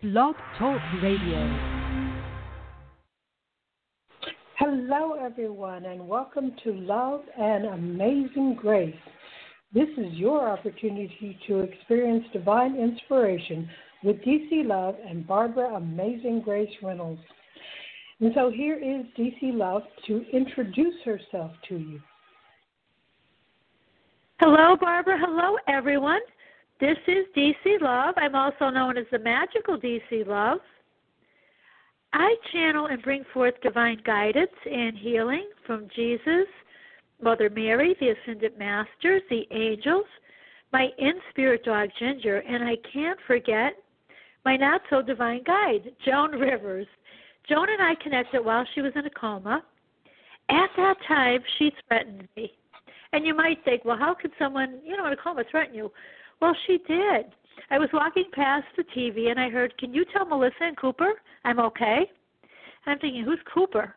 Blog Talk Radio. Hello, everyone, and welcome to Love and Amazing Grace. This is your opportunity to experience divine inspiration with DC Love and Barbara Amazing Grace Reynolds. And so here is DC Love to introduce herself to you. Hello, Barbara. Hello, everyone. This is DC Love. I'm also known as the Magical DC Love. I channel and bring forth divine guidance and healing from Jesus, Mother Mary, the Ascended Masters, the angels, my in spirit dog Ginger, and I can't forget my not so divine guide, Joan Rivers. Joan and I connected while she was in a coma. At that time, she threatened me. And you might think, well, how could someone, you know, in a coma threaten you? Well, she did. I was walking past the TV and I heard, Can you tell Melissa and Cooper I'm okay? And I'm thinking, Who's Cooper?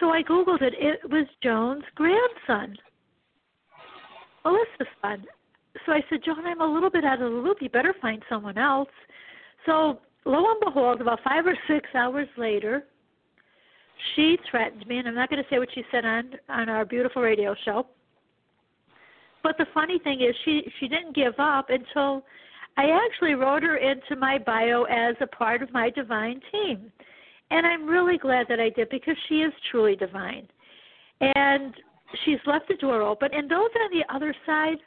So I Googled it. It was Joan's grandson, Melissa's son. So I said, Joan, I'm a little bit out of the loop. You better find someone else. So lo and behold, about five or six hours later, she threatened me, and I'm not going to say what she said on on our beautiful radio show. But the funny thing is, she she didn't give up until I actually wrote her into my bio as a part of my divine team, and I'm really glad that I did because she is truly divine, and she's left the door open. And those on the other side,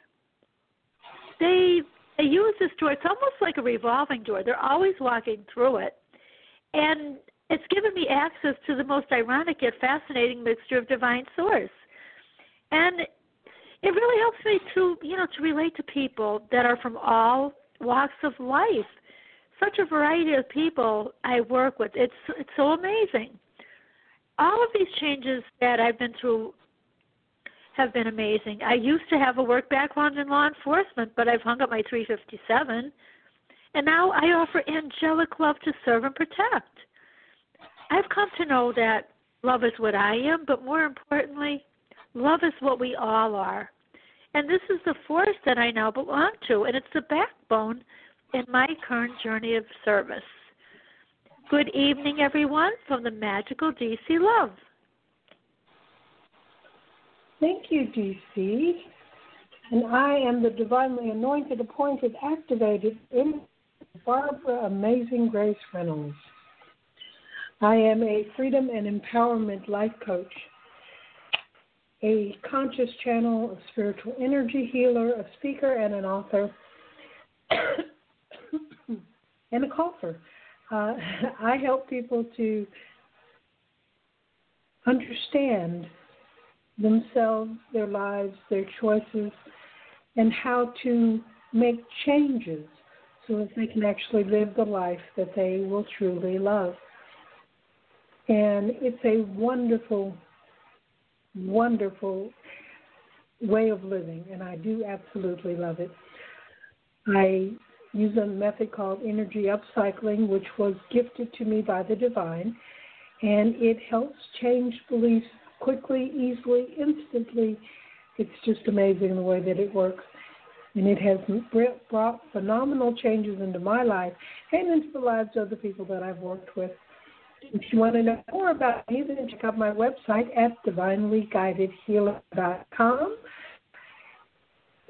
they they use this door. It's almost like a revolving door. They're always walking through it, and it's given me access to the most ironic yet fascinating mixture of divine source. And it really helps me to you know to relate to people that are from all walks of life. Such a variety of people i work with. It's it's so amazing. All of these changes that i've been through have been amazing. I used to have a work background in law enforcement but i've hung up my 357 and now i offer angelic love to serve and protect. I've come to know that love is what i am but more importantly Love is what we all are. And this is the force that I now belong to, and it's the backbone in my current journey of service. Good evening, everyone, from the magical DC Love. Thank you, DC. And I am the divinely anointed, appointed, activated in Barbara Amazing Grace Reynolds. I am a freedom and empowerment life coach a conscious channel, a spiritual energy healer, a speaker, and an author, and a caller. Uh, I help people to understand themselves, their lives, their choices, and how to make changes so that they can actually live the life that they will truly love. And it's a wonderful wonderful way of living, and I do absolutely love it. I use a method called energy upcycling, which was gifted to me by the divine, and it helps change beliefs quickly, easily, instantly. It's just amazing the way that it works. And it has brought phenomenal changes into my life and into the lives of the people that I've worked with. If you want to know more about me, then check out my website at divinelyguidedhealer.com.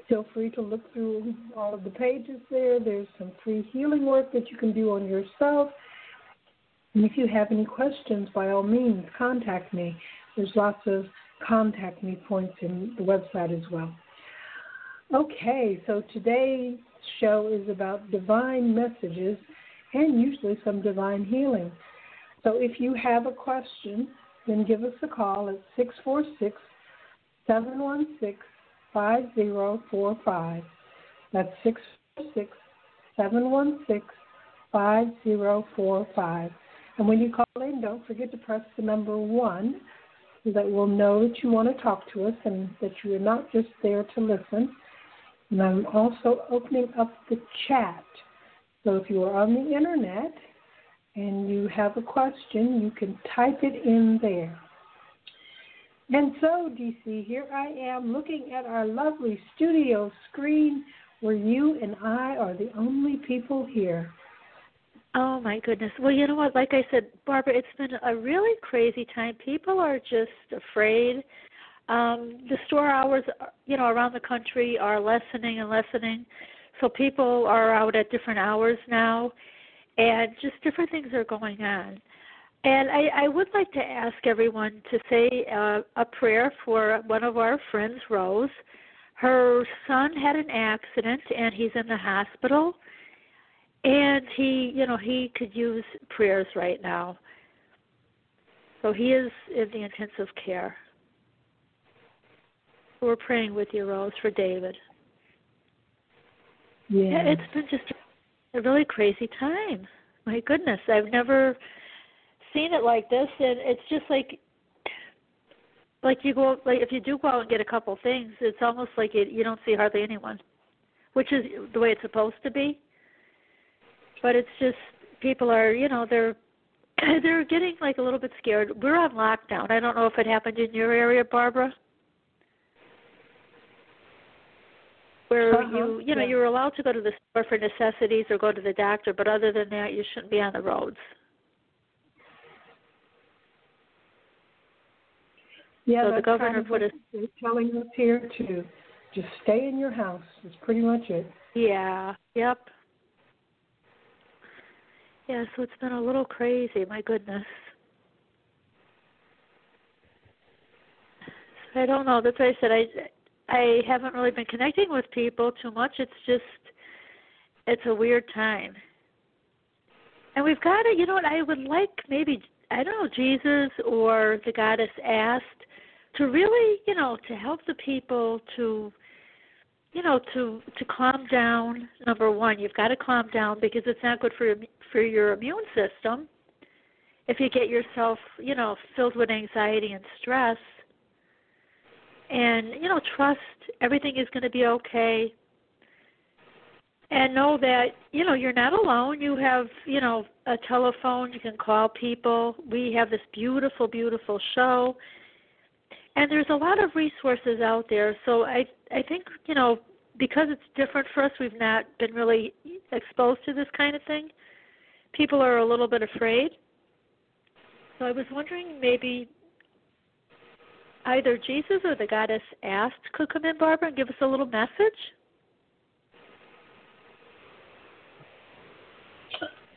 Feel free to look through all of the pages there. There's some free healing work that you can do on yourself. And if you have any questions, by all means, contact me. There's lots of contact me points in the website as well. Okay, so today's show is about divine messages and usually some divine healing. So if you have a question, then give us a call at 646 716 5045. That's 646 716 5045. And when you call in, don't forget to press the number one so that we'll know that you want to talk to us and that you are not just there to listen. And I'm also opening up the chat. So if you are on the internet and you have a question, you can type it in there. And so, DC, here I am looking at our lovely studio screen where you and I are the only people here. Oh my goodness. Well, you know what? Like I said, Barbara, it's been a really crazy time. People are just afraid. Um, the store hours, you know, around the country are lessening and lessening, so people are out at different hours now, and just different things are going on. And I, I would like to ask everyone to say uh, a prayer for one of our friends, Rose. Her son had an accident, and he's in the hospital. And he you know he could use prayers right now. So he is in the intensive care. We're praying with you rose for david. Yeah it's been just a really crazy time my goodness i've never seen it like this and it's just like like you go like if you do go out and get a couple things it's almost like it, you don't see hardly anyone which is the way it's supposed to be but it's just people are you know they're they're getting like a little bit scared. We're on lockdown. I don't know if it happened in your area, Barbara. Where uh-huh. you you know yeah. you're allowed to go to the store for necessities or go to the doctor, but other than that, you shouldn't be on the roads. Yeah, so the governor kind of put a telling us here to just stay in your house. That's pretty much it. yeah, yep. Yeah, so it's been a little crazy, my goodness. I don't know. That's why I said I I haven't really been connecting with people too much. It's just it's a weird time. And we've got to, you know what, I would like maybe I don't know, Jesus or the goddess asked to really, you know, to help the people to you know to to calm down number one you've got to calm down because it's not good for your for your immune system if you get yourself you know filled with anxiety and stress and you know trust everything is going to be okay. And know that you know you're not alone. You have you know a telephone. You can call people. We have this beautiful beautiful show. And there's a lot of resources out there. So i i think you know because it's different for us we've not been really exposed to this kind of thing. People are a little bit afraid. So i was wondering maybe either jesus or the goddess asked could come in barbara and give us a little message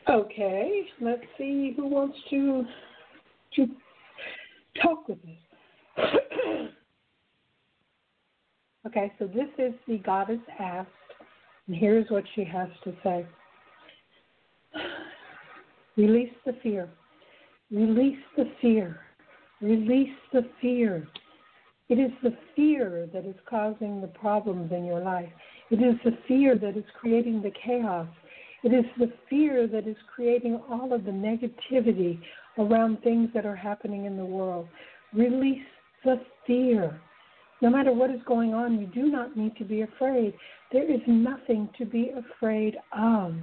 Okay, let's see who wants to to talk with us. Okay, so this is the goddess asked, and here's what she has to say Release the fear. Release the fear. Release the fear. It is the fear that is causing the problems in your life. It is the fear that is creating the chaos. It is the fear that is creating all of the negativity around things that are happening in the world. Release the fear. No matter what is going on, you do not need to be afraid. There is nothing to be afraid of.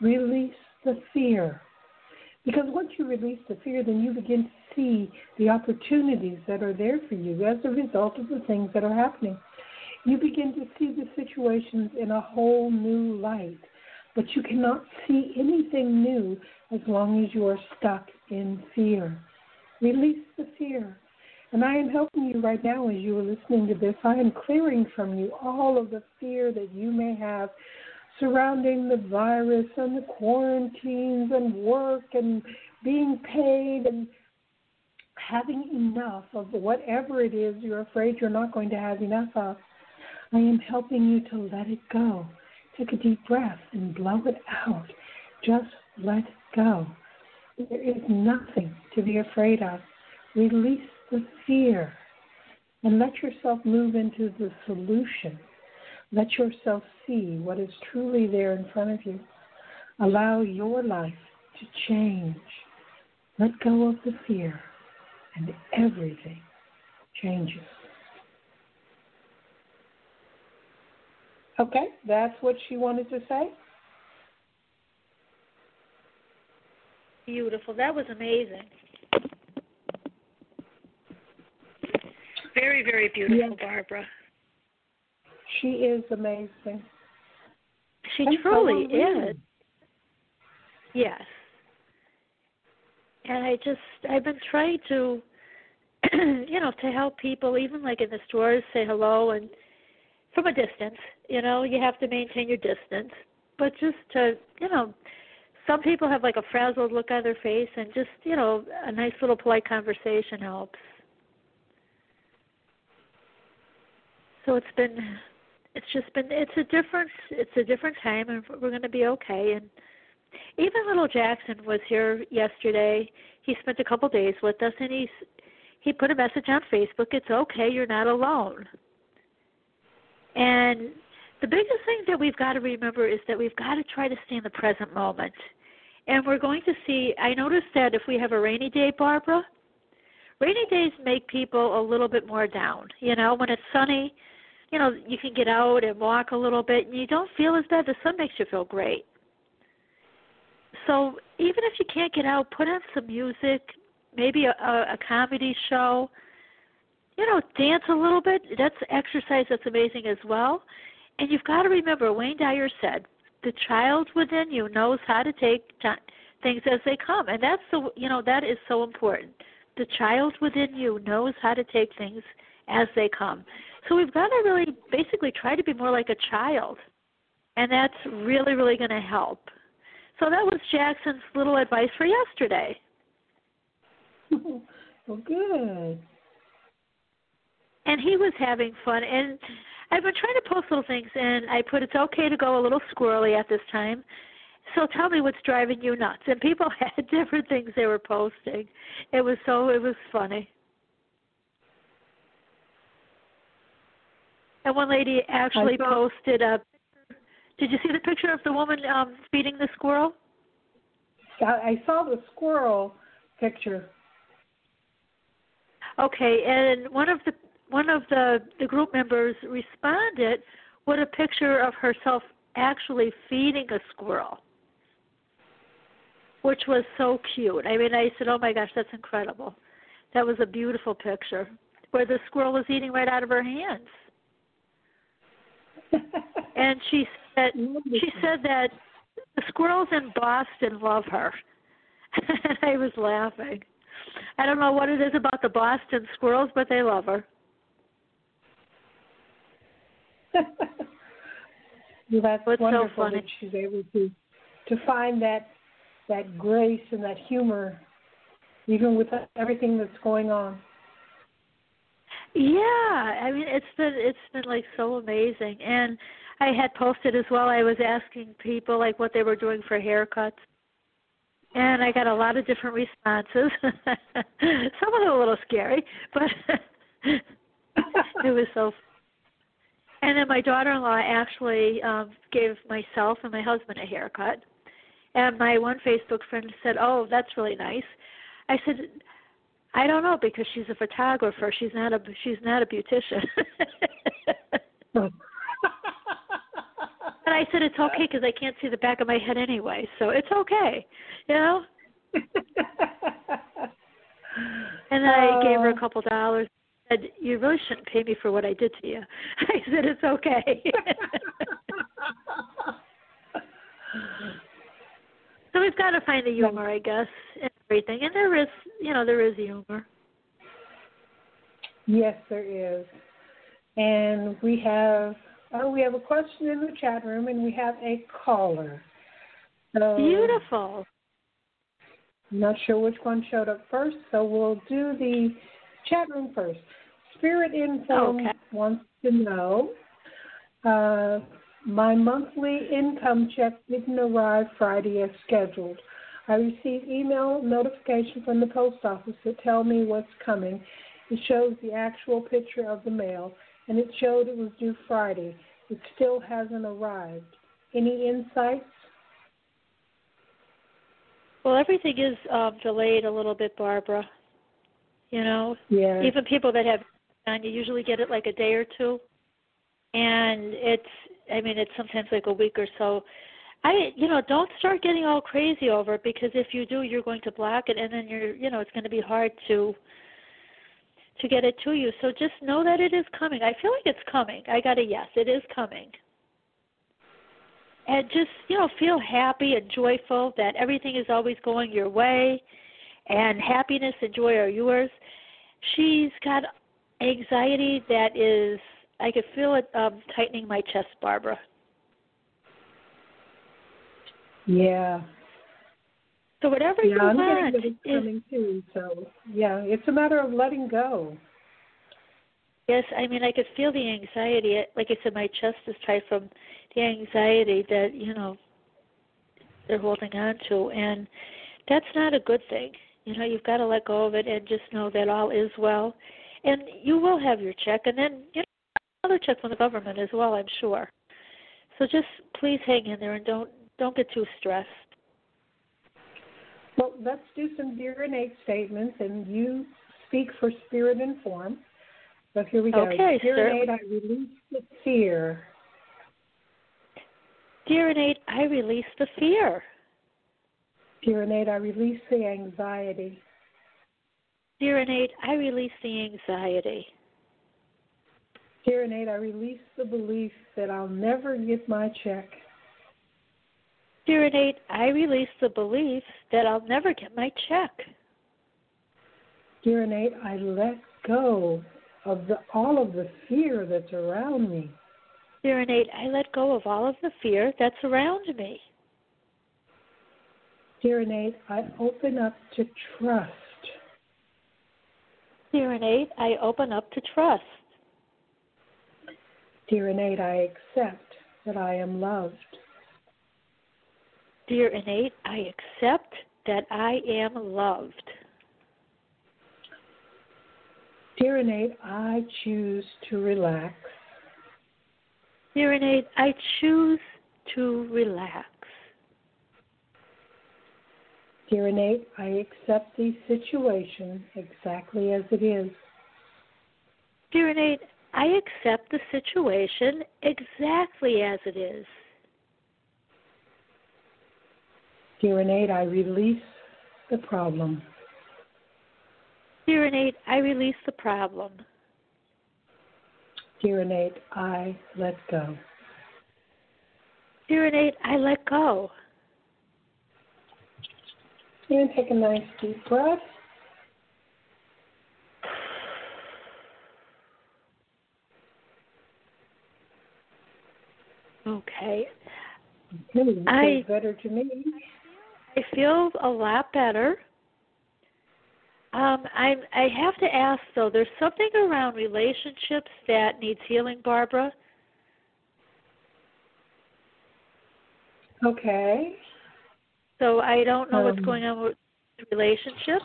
Release the fear. Because once you release the fear, then you begin to see the opportunities that are there for you as a result of the things that are happening. You begin to see the situations in a whole new light. But you cannot see anything new as long as you are stuck in fear. Release the fear. And I am helping you right now as you are listening to this. I am clearing from you all of the fear that you may have surrounding the virus and the quarantines and work and being paid and having enough of whatever it is you're afraid you're not going to have enough of. I am helping you to let it go. Take a deep breath and blow it out. Just let go. There is nothing to be afraid of. Release the fear and let yourself move into the solution. Let yourself see what is truly there in front of you. Allow your life to change. Let go of the fear, and everything changes. Okay, that's what she wanted to say. beautiful that was amazing Very, very beautiful. Barbara. She is amazing. She And truly is. Yes. and I just I've been trying to you know to help people even like in the stores say hello and from a distance you know you have to maintain your distance but just to you know some people have like a frazzled look on their face and just you know a nice little polite conversation helps so it's been it's just been it's a different it's a different time and we're going to be okay and even little Jackson was here yesterday. He spent a couple days with us, and he's he put a message on Facebook. It's okay, you're not alone. And the biggest thing that we've got to remember is that we've got to try to stay in the present moment. And we're going to see. I noticed that if we have a rainy day, Barbara, rainy days make people a little bit more down. You know, when it's sunny, you know, you can get out and walk a little bit, and you don't feel as bad. The sun makes you feel great. So even if you can't get out, put on some music, maybe a, a, a comedy show. You know, dance a little bit. That's exercise that's amazing as well. And you've got to remember, Wayne Dyer said, the child within you knows how to take things as they come, and that's the you know that is so important. The child within you knows how to take things as they come. So we've got to really basically try to be more like a child, and that's really really going to help. So that was Jackson's little advice for yesterday. well, good. And he was having fun. And I've been trying to post little things, and I put it's okay to go a little squirrely at this time. So tell me what's driving you nuts. And people had different things they were posting. It was so it was funny. And one lady actually posted a did you see the picture of the woman um, feeding the squirrel? I saw the squirrel picture. Okay, and one of the one of the the group members responded with a picture of herself actually feeding a squirrel, which was so cute. I mean, I said, "Oh my gosh, that's incredible." That was a beautiful picture where the squirrel was eating right out of her hands. and she said she said that the squirrels in Boston love her. and I was laughing. I don't know what it is about the Boston squirrels, but they love her. well, that's What's wonderful so funny. that she's able to to find that that grace and that humor, even with everything that's going on. Yeah, I mean it's been it's been like so amazing, and I had posted as well. I was asking people like what they were doing for haircuts, and I got a lot of different responses. Some of them a little scary, but it was so. And then my daughter-in-law actually um, gave myself and my husband a haircut, and my one Facebook friend said, "Oh, that's really nice." I said, I don't know because she's a photographer. She's not a she's not a beautician. and I said it's okay because I can't see the back of my head anyway, so it's okay, you know. and then I gave her a couple dollars. Said you really shouldn't pay me for what I did to you. I said it's okay. so we've got to find the humor, I guess, in everything, and there is, you know, there is humor. Yes, there is, and we have oh, we have a question in the chat room, and we have a caller. So, Beautiful. Not sure which one showed up first, so we'll do the chat room first. Spirit Info okay. wants to know. Uh, my monthly income check didn't arrive Friday as scheduled. I received email notification from the post office that tell me what's coming. It shows the actual picture of the mail, and it showed it was due Friday. It still hasn't arrived. Any insights? Well, everything is um, delayed a little bit, Barbara. You know, yeah. even people that have and you usually get it like a day or two, and it's I mean it's sometimes like a week or so. I you know don't start getting all crazy over it because if you do you're going to block it and then you're you know it's going to be hard to to get it to you. So just know that it is coming. I feel like it's coming. I got a yes, it is coming. And just, you know, feel happy and joyful that everything is always going your way and happiness and joy are yours. She's got anxiety that is, I could feel it um, tightening my chest, Barbara. Yeah. So whatever yeah, you I'm want getting coming too. So yeah, it's a matter of letting go. Yes, I mean I could feel the anxiety. Like I said, my chest is tight from the anxiety that you know they're holding on to, and that's not a good thing. You know, you've got to let go of it and just know that all is well, and you will have your check, and then you know another check from the government as well. I'm sure. So just please hang in there and don't don't get too stressed. Well, let's do some dear innate statements, and you speak for spirit and form. So here we go. Okay, Dear sir. innate, I release the fear. Dear innate, I release the fear. Dear innate, I release the anxiety. Dear innate, I release the anxiety. Dear I release the belief that I'll never get my check. Dear I release the belief that I'll never get my check. Dear I let go of the, all of the fear that's around me. Dear I let go of all of the fear that's around me. Dear I open up to trust. Dear I open up to trust. Dear innate, I accept that I am loved. Dear innate, I accept that I am loved. Dear innate, I choose to relax. Dear innate, I choose to relax. Dear innate, I accept the situation exactly as it is. Dear innate, I accept the situation exactly as it is. Dear innate, I release the problem. Dear innate, I release the problem. Dear innate, I let go. Dear innate, I let go. And take a nice deep breath. Okay. Feels I- better to me. I feel a lot better. Um, I I have to ask though. There's something around relationships that needs healing, Barbara. Okay. So I don't know what's Um, going on with relationships.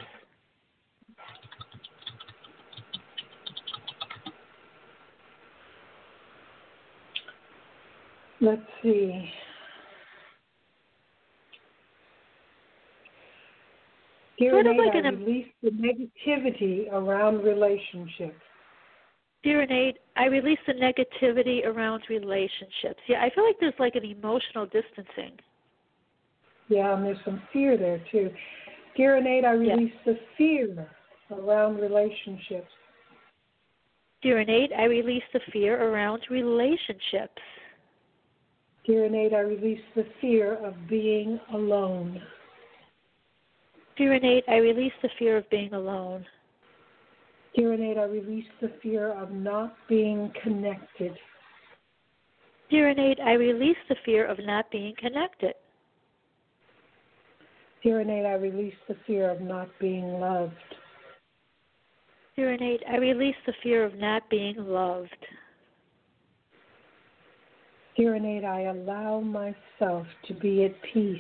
Let's see. Dear Sort of innate, like I an em- release the negativity around relationships. Dear innate, I release the negativity around relationships. Yeah, I feel like there's like an emotional distancing. Yeah, and there's some fear there too. Dear innate, I Yeah. release the fear around relationships. Dear innate, I release the fear around relationships. Dear I release the fear of being alone. Dear I release the fear of being alone. Dear I release the fear of not being connected. Dear I release the fear of not being connected. Dear I release the fear of not being loved. Dear I release the fear of not being loved. Dear innate, I allow myself to be at peace.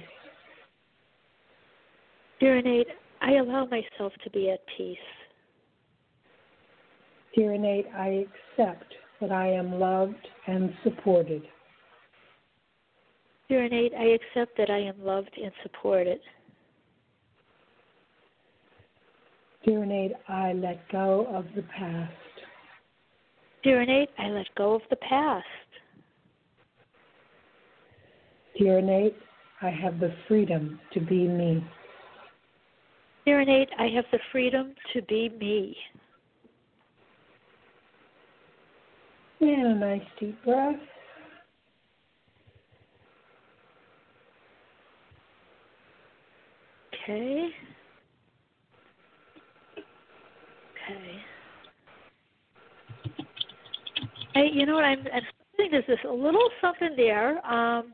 Dear innate, I allow myself to be at peace. Dear innate, I accept that I am loved and supported. Dear innate, I accept that I am loved and supported. Dear innate, I let go of the past. Dear innate, I let go of the past. Dear I have the freedom to be me. Dear I have the freedom to be me. And a nice deep breath. Okay. Okay. Hey, you know what I'm, I'm this a little something there. Um,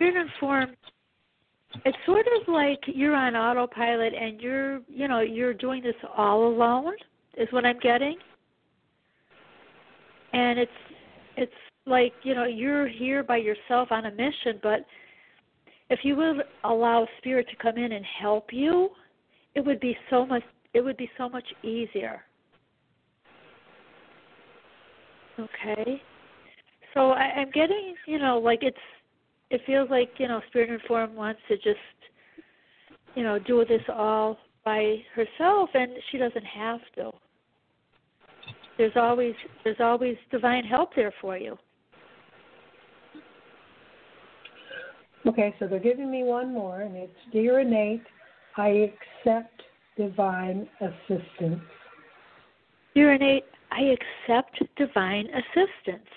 and form. It's sort of like you're on autopilot and you're, you know, you're doing this all alone. Is what I'm getting. And it's, it's like you know you're here by yourself on a mission, but if you would allow spirit to come in and help you, it would be so much it would be so much easier. Okay. So I, I'm getting, you know, like it's it feels like, you know, Spirit and Form wants to just, you know, do this all by herself and she doesn't have to. There's always there's always divine help there for you. Okay, so they're giving me one more, and it's Dear Innate, I accept divine assistance. Dear Innate, I accept divine assistance.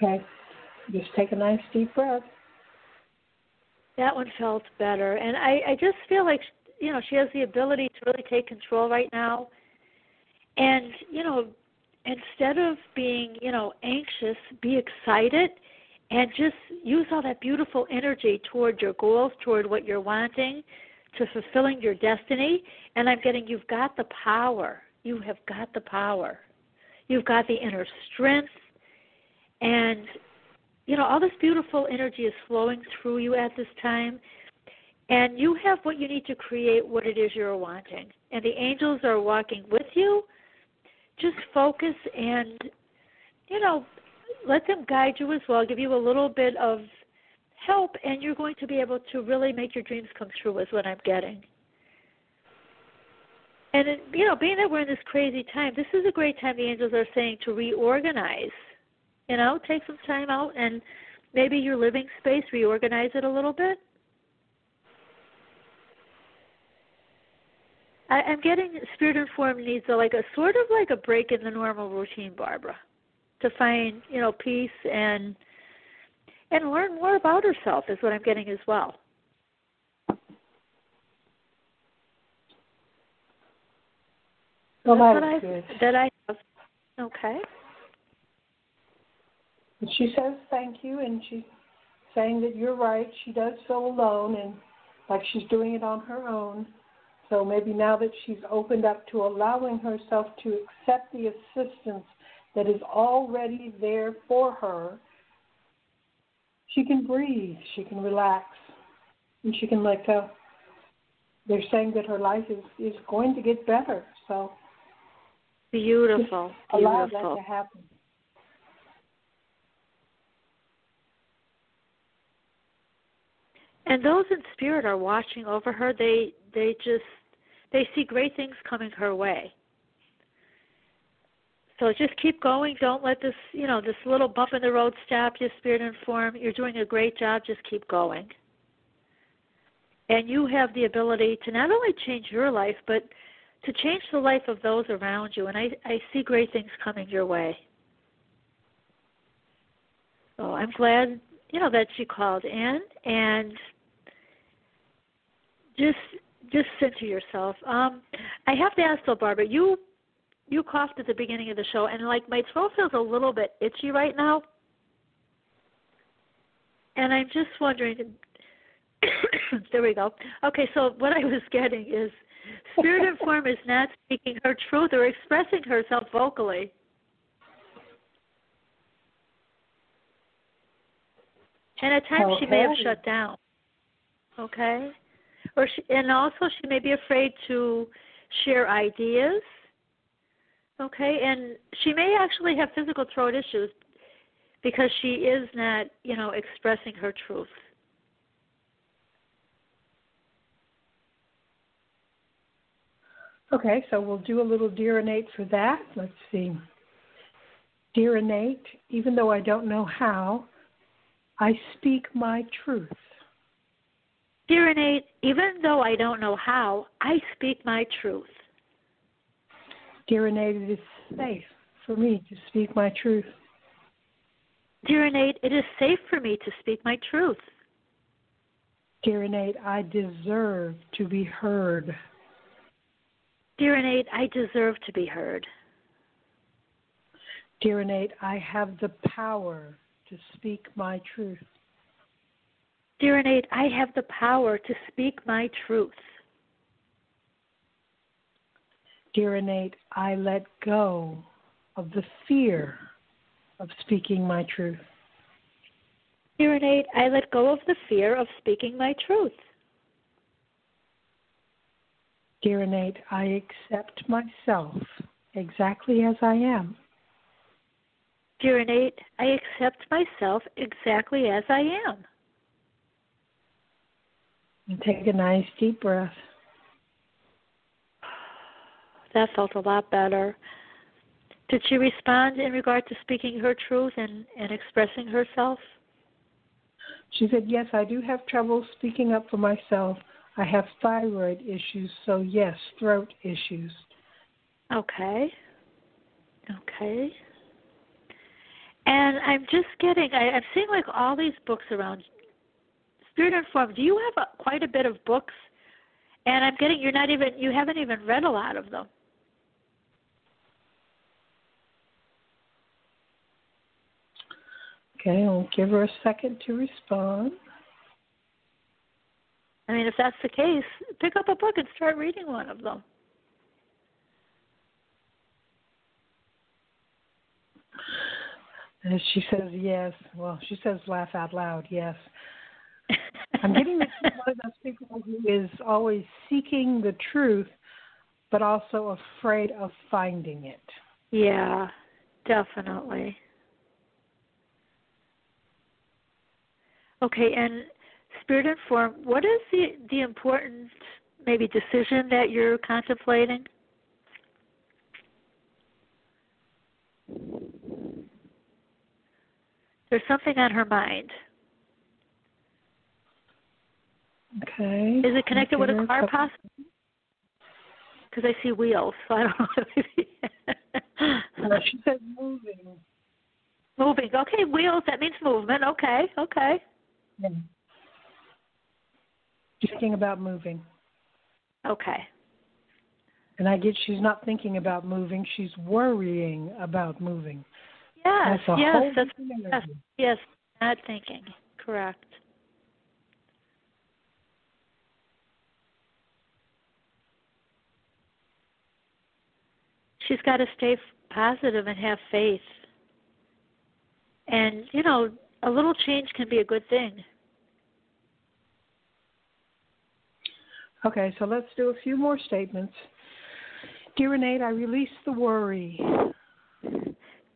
Okay, just take a nice deep breath. That one felt better. And I, I just feel like, you know, she has the ability to really take control right now. And, you know, instead of being, you know, anxious, be excited and just use all that beautiful energy toward your goals, toward what you're wanting, to fulfilling your destiny. And I'm getting you've got the power. You have got the power. You've got the inner strength. And, you know, all this beautiful energy is flowing through you at this time. And you have what you need to create what it is you're wanting. And the angels are walking with you just focus and you know let them guide you as well give you a little bit of help and you're going to be able to really make your dreams come true is what i'm getting and it, you know being that we're in this crazy time this is a great time the angels are saying to reorganize you know take some time out and maybe your living space reorganize it a little bit I, I'm getting spirit informed needs a, like a sort of like a break in the normal routine, Barbara, to find you know peace and and learn more about herself is what I'm getting as well. Well, that I, good. that I have. Okay. She says thank you, and she's saying that you're right. She does feel alone, and like she's doing it on her own. So maybe now that she's opened up to allowing herself to accept the assistance that is already there for her, she can breathe, she can relax, and she can let go. They're saying that her life is, is going to get better. So beautiful, allow beautiful. that to happen. And those in spirit are watching over her. They they just they see great things coming her way. So just keep going. Don't let this, you know, this little bump in the road stop your spirit and form. You're doing a great job. Just keep going. And you have the ability to not only change your life, but to change the life of those around you. And I, I see great things coming your way. So I'm glad, you know, that she called in and just just center yourself. Um, I have to ask though, Barbara, you you coughed at the beginning of the show, and like my throat feels a little bit itchy right now, and I'm just wondering. there we go. Okay, so what I was getting is spirit and form is not speaking her truth or expressing herself vocally. And at times she may have shut down. Okay? Or she, and also she may be afraid to share ideas. Okay? And she may actually have physical throat issues because she is not, you know, expressing her truth. Okay, so we'll do a little Dear Innate for that. Let's see. Dear Innate, even though I don't know how, I speak my truth. Dear Innate, even though I don't know how, I speak my truth. Dear Innate, it is safe for me to speak my truth. Dear Innate, it is safe for me to speak my truth. Dear innate, I deserve to be heard. Dear innate, I deserve to be heard. Dear innate, I have the power to speak my truth. Dear innate, I have the power to speak my truth. Dear innate, I let go of the fear of speaking my truth. Dear innate, I let go of the fear of speaking my truth. Dear innate, I accept myself exactly as I am. Dear innate, I accept myself exactly as I am. And take a nice deep breath. That felt a lot better. Did she respond in regard to speaking her truth and, and expressing herself? She said, Yes, I do have trouble speaking up for myself. I have thyroid issues, so yes, throat issues. Okay. Okay. And I'm just getting, I, I'm seeing like all these books around Spirit Informed. Do you have a, quite a bit of books? And I'm getting, you're not even, you haven't even read a lot of them. Okay, I'll give her a second to respond. I mean, if that's the case, pick up a book and start reading one of them. And she says yes. Well, she says laugh out loud, yes. I'm getting that she's one of those people who is always seeking the truth, but also afraid of finding it. Yeah, definitely. Okay, and spirit informed, what is the the important maybe decision that you're contemplating? There's something on her mind. Okay. Is it connected with a car, possibly? Because I see wheels, so I don't know. She says moving. Moving. Okay, wheels. That means movement. Okay, okay. Yeah. She's thinking about moving. Okay. And I get she's not thinking about moving, she's worrying about moving. Yes, That's yes, that's yes, yes, not thinking. Correct. She's got to stay positive and have faith. And, you know, a little change can be a good thing. Okay, so let's do a few more statements. Dear innate, I release the worry.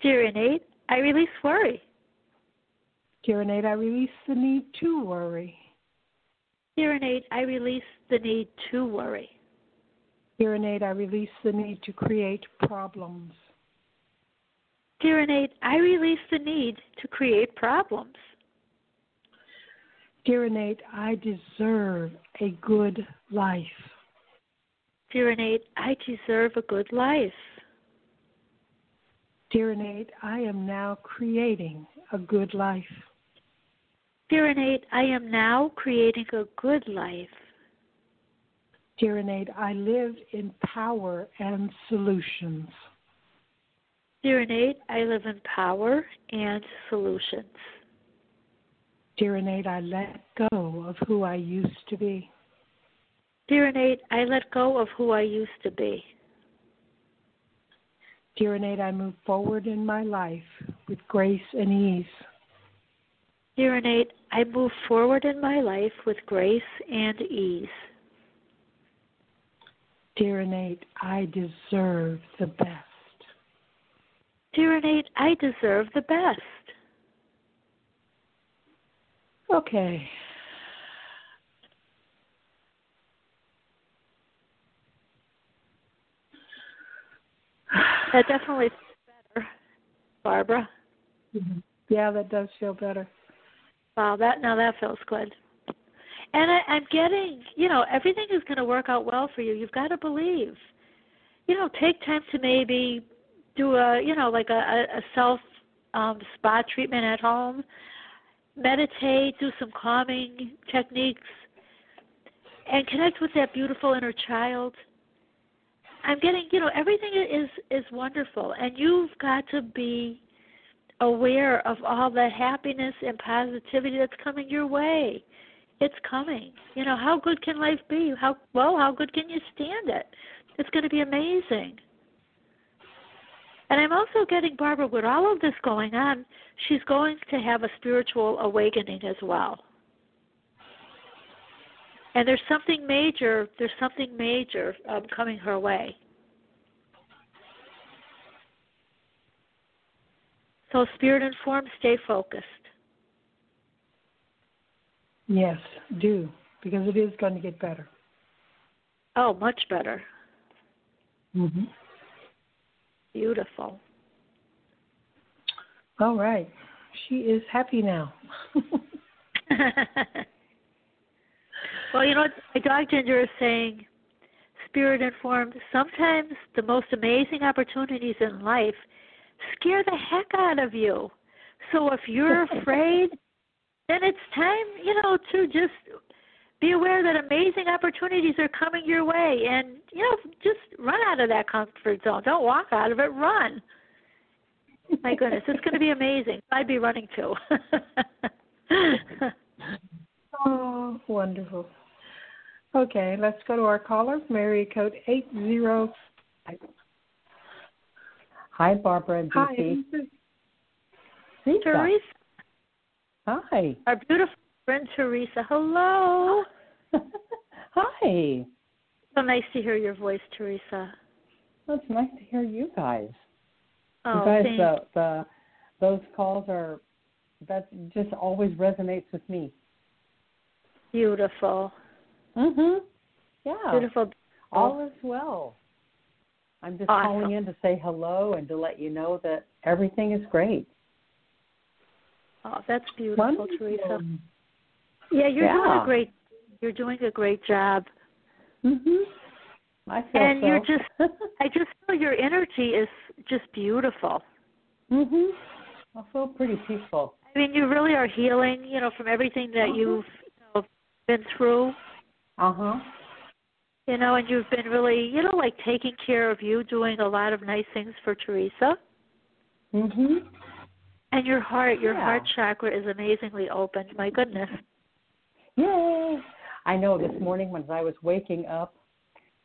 Dear innate, I release worry. Dear innate, I release the need to worry. Dear innate, I release the need to worry. Dear innate, I release the need to create problems. Dear innate, I release the need to create problems. Dear innate, I deserve a good life. Dear innate, I deserve a good life. Dear innate, I am now creating a good life. Dear innate, I am now creating a good life. Dear innate, I live in power and solutions. Dear innate, I live in power and solutions. Dear innate, I let go of who I used to be. Dear innate, I let go of who I used to be. Dear I move forward in my life with grace and ease. Dear innate, I move forward in my life with grace and ease. Dear Innate, I deserve the best. Dear innate, I deserve the best. Okay. That definitely feels better, Barbara. Mm-hmm. Yeah, that does feel better. Wow, that now that feels good. And I, I'm getting, you know, everything is going to work out well for you. You've got to believe. You know, take time to maybe do a, you know, like a, a self um, spa treatment at home. Meditate, do some calming techniques. and connect with that beautiful inner child. I'm getting, you know, everything is is wonderful, and you've got to be aware of all the happiness and positivity that's coming your way. It's coming. You know, how good can life be? How well, how good can you stand it? It's going to be amazing. And I'm also getting Barbara with all of this going on, she's going to have a spiritual awakening as well. And there's something major, there's something major um, coming her way. So, spirit informed, stay focused. Yes, do, because it is going to get better. Oh, much better. Mm-hmm. Beautiful. All right. She is happy now. well, you know, my dog Ginger is saying, spirit informed, sometimes the most amazing opportunities in life scare the heck out of you. So if you're afraid, then it's time, you know, to just be aware that amazing opportunities are coming your way and, you know, just run out of that comfort zone. Don't walk out of it, run. My goodness, it's going to be amazing. I'd be running too. oh, wonderful. Okay, let's go to our caller, Mary code 805. Hi, Barbara and Hi, Teresa. Hi. Our beautiful friend Teresa. Hello. Hi. So nice to hear your voice, Teresa. Well, it's nice to hear you guys. Oh, you guys, the, the those calls are that just always resonates with me. Beautiful. Mhm. Yeah. Beautiful. All is well. I'm just Awesome. calling in to say hello and to let you know that everything is great. Oh, that's beautiful, Wonderful. Teresa. Yeah, you're doing a great. You're doing a great job. Mhm. I feel And so. you're just- I just feel your energy is just beautiful. mhm. I feel pretty peaceful. I mean, you really are healing. You know, from everything that Mhm. you've you know, been through. Uh huh. You know, and you've been really, you know, like taking care of you, doing a lot of nice things for Teresa. Mhm. And your heart, your Yeah. heart chakra is amazingly open. My goodness. Yay! I know this morning when I was waking up,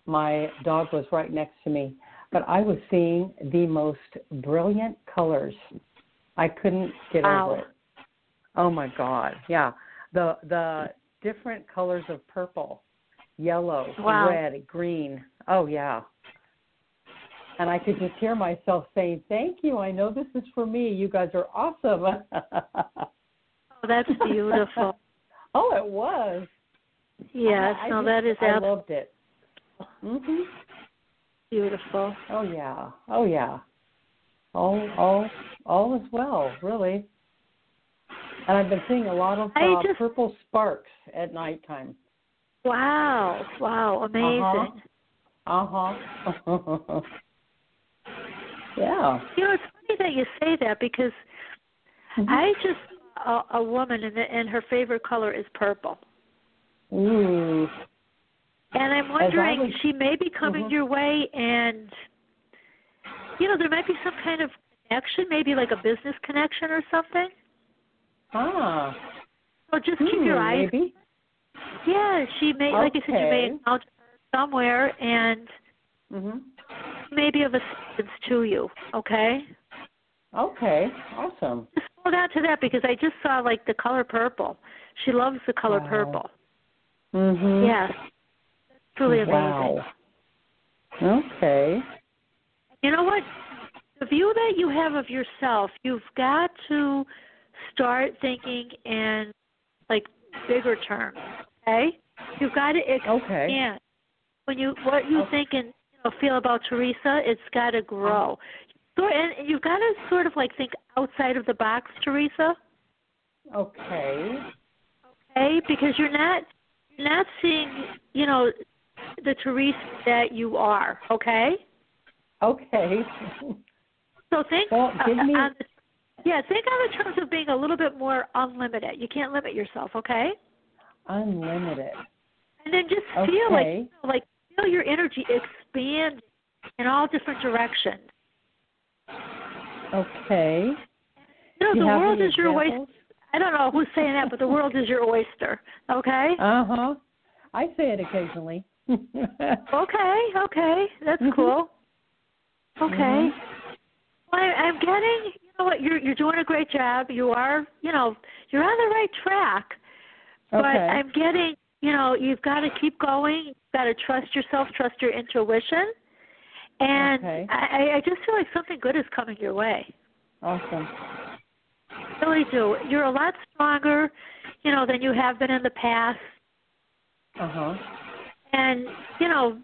my dog was right next to me, but I was seeing the most brilliant colors. I couldn't get Wow. over it. Oh my god. Yeah. The the different colors of purple, yellow, Wow. red, green. Oh yeah. And I could just hear myself saying, "Thank you. I know this is for me. You guys are awesome." Oh, that's beautiful. oh, it was. yes, I, I no, just- that is I absolutely loved it. Mhm. beautiful. Oh yeah. Oh yeah. All all all is well, really. And I've been seeing a lot of uh, just- purple sparks at nighttime. Wow, wow, amazing. Uh huh. yeah. You know, it's funny that you say that because Mm-hmm. I just saw a, a woman and, the, and her favorite color is purple. Ooh. And I'm wondering, was- she may be coming Mhm. your way, and you know, there might be some kind of connection, maybe like a business connection or something. Ah. So just keep your Hmm, eyes. Maybe. Yeah, she may, like I said, you may Okay. encounter her somewhere, and Mhm. Maybe of assistance to you. Okay. Okay. Awesome. Just hold on to that because I just saw like the color purple. She loves the color Wow. purple. Mhm. Yes. Truly amazing. Wow. Okay. You know what? The view that you have of yourself, you've got to start thinking in like bigger terms. Okay? You've got to expand. Okay. Yeah. When you what you Okay. think and you know, feel about Teresa, it's got to grow. So, and you've got to sort of like think outside of the box, Teresa. Okay. Okay? Because you're not you're not seeing, you know, the Teresa that you are. Okay? Okay. So think Well, give uh, me- on the, yeah, think on the terms of being a little bit more unlimited. You can't limit yourself, okay? Unlimited. And then just feel like you know, like feel your energy expand in all different directions. Okay. You know, you the world is your examples? oyster. I don't know who's saying that, but the world is your oyster. Okay. Uh huh. I say it occasionally. Okay. Okay. That's Mhm. cool. Okay. Mhm. Well, I, I'm getting. You know what? You're you're doing a great job. You are. You know, you're on the right track. But Okay. I'm getting. You know, you've got to keep going. You've got to trust yourself. Trust your intuition. And Okay. I, I just feel like something good is coming your way. Awesome. really do. You're a lot stronger, you know, than you have been in the past. Uh huh. And, you know,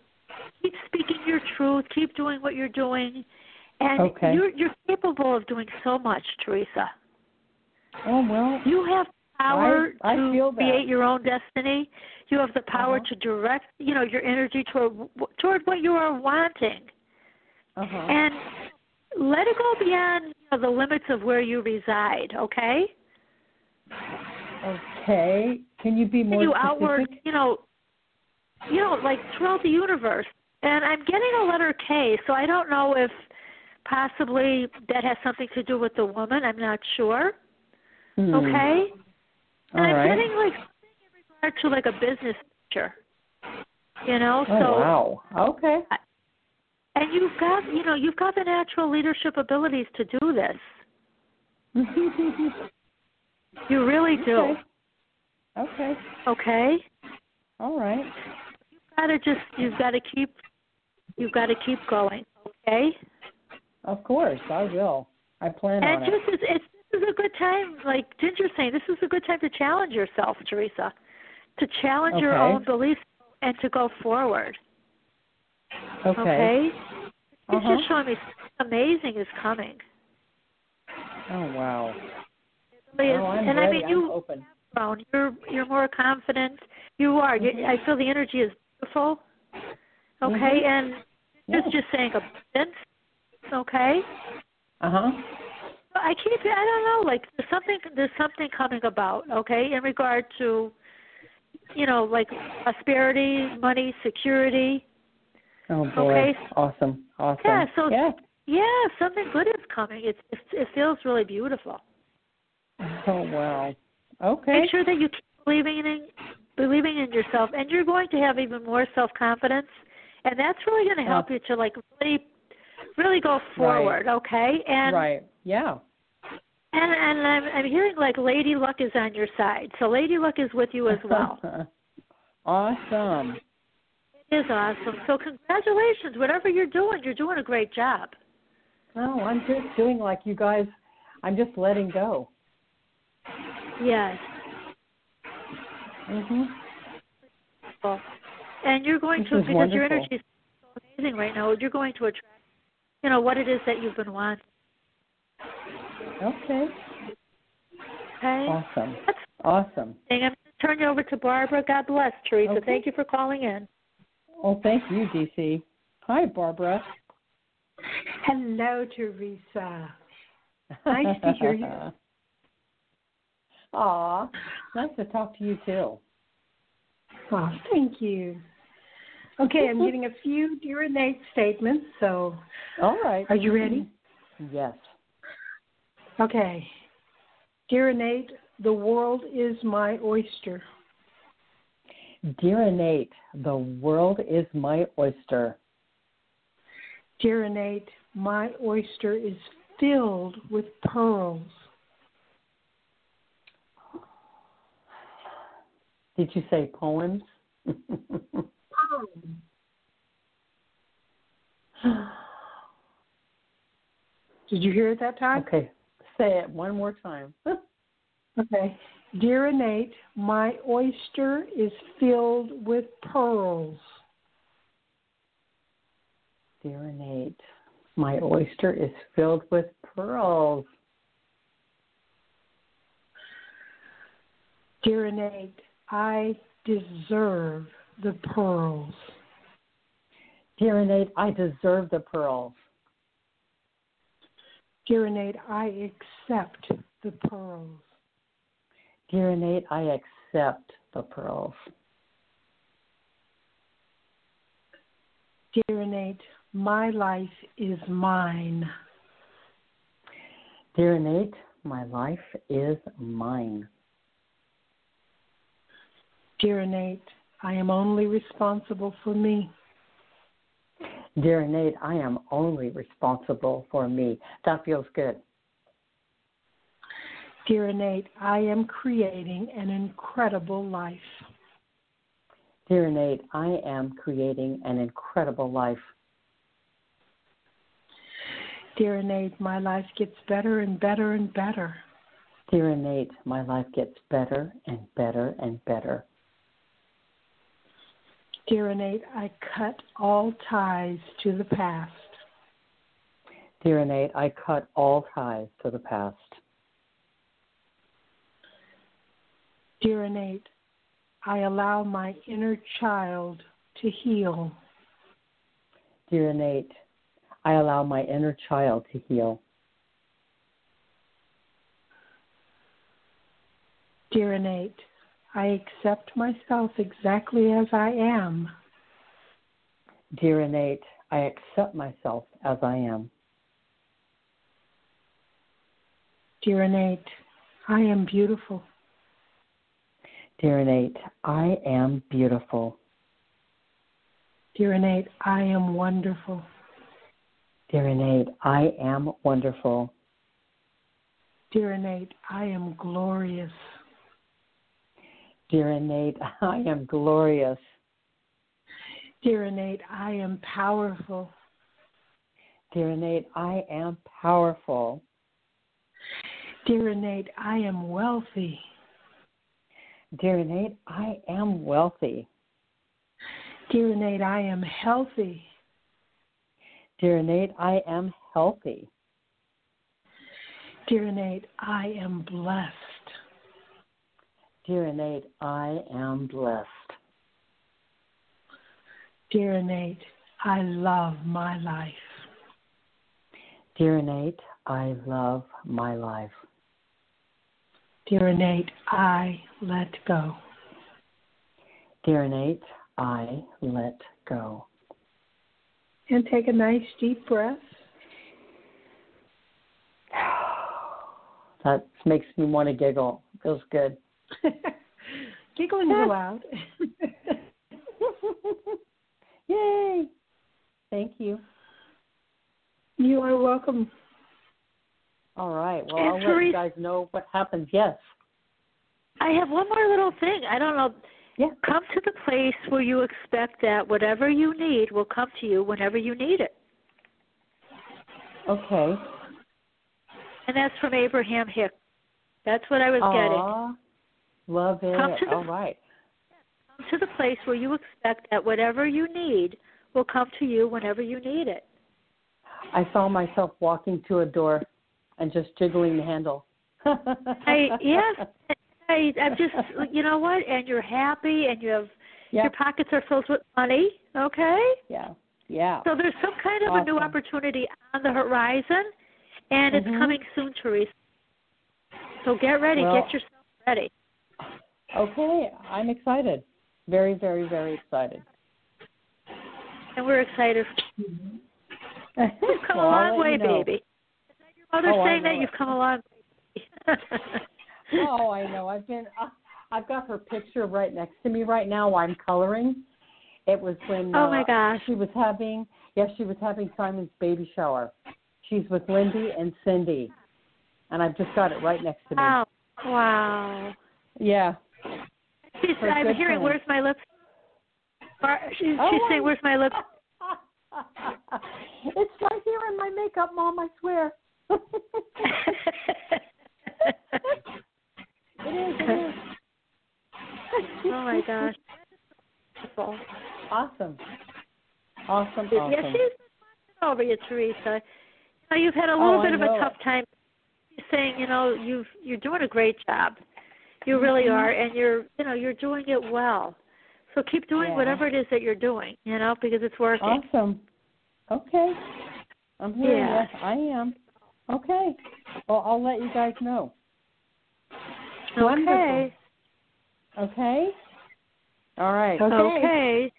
keep speaking your truth, keep doing what you're doing. And Okay. you're you're capable of doing so much, Teresa. Oh well. You have power I to feel create your own destiny. You have the power Uh-huh. to direct, you know, your energy toward toward what you are wanting. Uh huh. And let it go beyond you know, the limits of where you reside, okay? Okay. Can you be more Can you specific? outward, you know, you know, like throughout the universe. And I'm getting a letter K, so I don't know if possibly that has something to do with the woman. I'm not sure. Hmm. Okay. And All I'm right. getting like regard to like a business picture. You know, Oh so wow. Okay. and you've got you know, you've got the natural leadership abilities to do this. You really do. Okay. Okay. Okay. All right. You've gotta just you've gotta keep you've gotta keep going, okay? Of course, I will. I plan And on just it's, it's this is a good time, like Ginger's saying, this is a good time to challenge yourself, Teresa, to challenge your own beliefs and to go forward. Okay. Okay, it's Uh-huh. just showing me something amazing is coming. Oh wow. It really. Oh, I'm and ready. I mean, you I'm open. grown. You're you're more confident. You are. You, Mhm. I feel the energy is beautiful. Okay, Mhm. and Yeah. it's just saying abundance. Okay. Uh huh. I keep I don't know, like there's something there's something coming about, okay, in regard to you know, like prosperity, money, security. Oh boy. Okay. Awesome. Awesome. Yeah, so- yeah. Yeah, something good is coming. It's it, it feels really beautiful. Oh wow. Okay. Make sure that you keep believing in believing in yourself and you're going to have even more self confidence and that's really going to help you to like really really go forward, okay? And right. Yeah. and and I'm I'm hearing like Lady Luck is on your side. So Lady Luck is with you as well. awesome. It is awesome. So congratulations. Whatever you're doing, you're doing a great job. No, I'm just doing like you guys. I'm just letting go. Yes. Mhm. And you're going This to because your energy is so amazing right now. You're going to attract, you know, what it is that you've been wanting. Okay. Okay. Awesome. That's Awesome. the thing. I'm going to turn you over to Barbara. God bless, Teresa. Okay. Thank you for calling in. Well, thank you, DC. Hi, Barbara. Hello, Teresa. Nice to hear you. Aw, nice to talk to you too. Oh, thank you. Okay, I'm mm-hmm. getting a few dear innate statements, so All right. are you ready? Yes. Okay. Dear innate, the world is my oyster. Dear innate, the world is my oyster. Dear innate, my oyster is filled with pearls. Did you say poems? Did you hear it that time? okay. Say it one more time. Okay. Dear innate, my oyster is filled with pearls. Dear innate, my oyster is filled with pearls. Dear innate, I deserve the pearls. Dear innate, I deserve the pearls. Dear innate, I accept the pearls. Dear innate, I accept the pearls. Dear innate, my life is mine. Dear innate, my life is mine. Dear innate, I am only responsible for me. Dear innate, I am only responsible for me. That feels good. Dear innate, I am creating an incredible life. Dear innate, I am creating an incredible life. Dear innate, my life gets better and better and better. Dear innate, my life gets better and better and better. Dear innate, I cut all ties to the past. Dear innate, I cut all ties to the past. Dear innate, I allow my inner child to heal. Dear innate, I allow my inner child to heal. Dear innate, I accept myself exactly as I am. Dear innate, I accept myself as I am. Dear innate, I am beautiful. Dear innate, I am beautiful. Dear innate, I am wonderful. Dear innate, I am wonderful. Dear innate, I am glorious. Dear innate, I am glorious. Dear innate, I am powerful. Dear innate, I am powerful. Dear innate, I am wealthy. Dear innate, I am wealthy. Dear innate, I am healthy. Dear innate, I am healthy. Dear innate, I am blessed. Dear innate, I am blessed. Dear innate, I love my life. Dear innate, I love my life. Dear innate, I let go. Dear innate, I let go. And take a nice deep breath. That makes me want to giggle. Feels good. Giggling is allowed. Yay! Thank you. You are welcome. All right. Well, And I'll let you guys know what happens. Yes. I have one more little thing. I don't know. Yeah. Come to the place where you expect that whatever you need will come to you whenever you need it. Okay. And that's from Abraham Hicks. That's what I was getting. Love it. Come to the- All right. Come to the place where you expect that whatever you need will come to you whenever you need it. I saw myself walking to a door and just jiggling the handle. I yes, I I'm just you know what? And you're happy and you have Yeah. your pockets are filled with money, okay? Yeah. Yeah. So there's some kind of a new opportunity on the horizon and it's Mhm. coming soon, Teresa. So get ready, Well- get yourself ready. Okay. I'm excited. Very, very, very excited. And we're excited. You've come Well, a long way, you know. baby. Is that your mother Oh, saying that know you've come a long way? oh, I know. I've been. Uh, I've got her picture right next to me right now while I'm coloring. It was when Oh, my uh, gosh. she was having. Yes, she was having Simon's baby shower. She's with Lindy and Cindy, and I've just got it right next to me. Wow. Wow. Yeah. She's, I'm hearing, friend. Oh, where's my lips? Oh, she's saying, where's my lips? it's right here in my makeup, Mom. I swear. it is. It is. oh, my gosh. Awesome. Awesome. Yeah, Awesome. she's been over you, Teresa. You know, you've had a Oh, little I bit of a tough time. She's saying, you know, you've you're doing a great job. You really Mhm. are, and you're, you know, you're doing it well. So keep doing Yeah. whatever it is that you're doing, you know, because it's working. Awesome. Okay. I'm here. Yeah. you. I am. Okay. Well, I'll let you guys know. Okay. Okay. All right. Okay. Okay.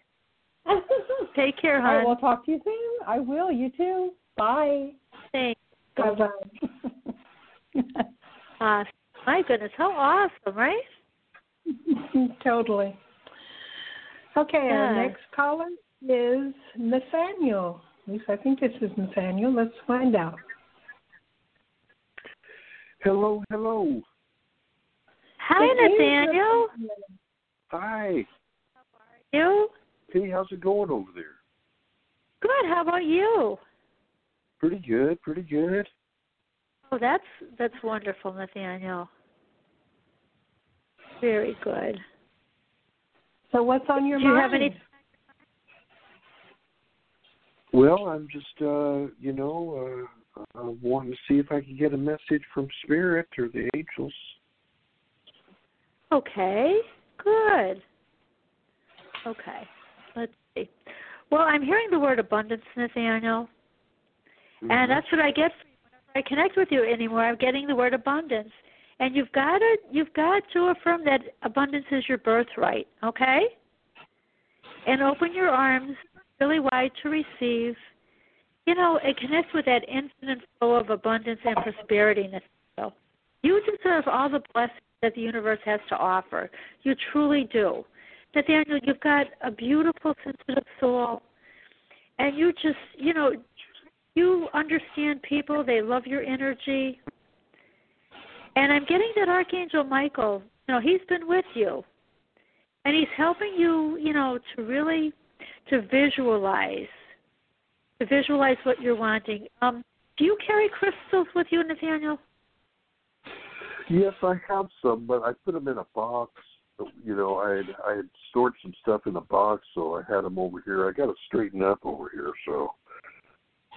Take care, I will talk to you soon. I will. You too. Bye. Thanks. Bye bye. Uh, my goodness, how awesome, right? totally. Okay, our next caller is Nathaniel. At least I think this is Nathaniel. Let's find out. Hello, hello. Hi, It is Nathaniel. Hi. How are you? Hey, how's it going over there? Good. How about you? Pretty good, pretty good. Oh, that's that's wonderful, Nathaniel. Very good. So, what's on your Do you mind? have any? Well, I'm just uh, you know, uh, uh wanting to see if I can get a message from spirit or the angels. Okay. Good. Okay. Let's see. Well, I'm hearing the word abundance, Nathaniel, Mm-hmm. and that's what I get whenever I connect with you anymore. I'm getting the word abundance, and you've got to you've got to affirm that abundance is your birthright. Okay. And open your arms really wide to receive. You know, it connects with that infinite flow of abundance and prosperity. You deserve all the blessings that the universe has to offer. You truly do. Nathaniel, you've got a beautiful, sensitive soul, and you just, you know, you understand people. They love your energy. And I'm getting that Archangel Michael, you know, he's been with you. And he's helping you, you know, to really to visualize to visualize what you're wanting. Um, do you carry crystals with you, Nathaniel? Yes, I have some, but I put them in a box. You know, I had I had stored some stuff in a box, so I had them over here. I got to straighten up over here, so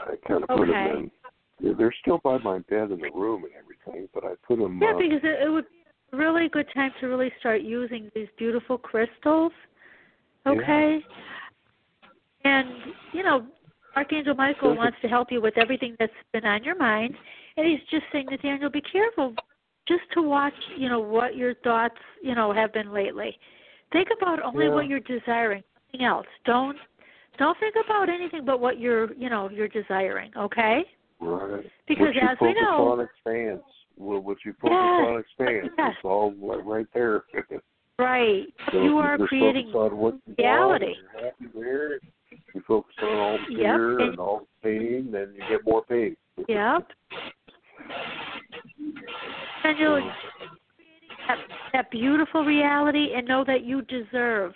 I kind of put Okay. them in. They're still by my bed in the room and everything, but I put them. Yeah, uh, because it, it would be a really good time to really start using these beautiful crystals. Yeah. Okay. And you know, Archangel Michael wants to help you with everything that's been on your mind, and he's just saying, Nathaniel, be careful, just to watch, you know, what your thoughts, you know, have been lately. Think about only Yeah. what you're desiring, nothing else. Don't don't think about anything but what you're, you know, you're desiring. Okay. Right. Because what as we know- on expands. Well, what you focus Yes, on expands. yes. It's all right, right there. Right. so you are creating focus on what you reality. and You're happy there. You focus on all the Yep, fear and- all the pain, then you get more pain. Yep. And you're that, that beautiful reality and know that you deserve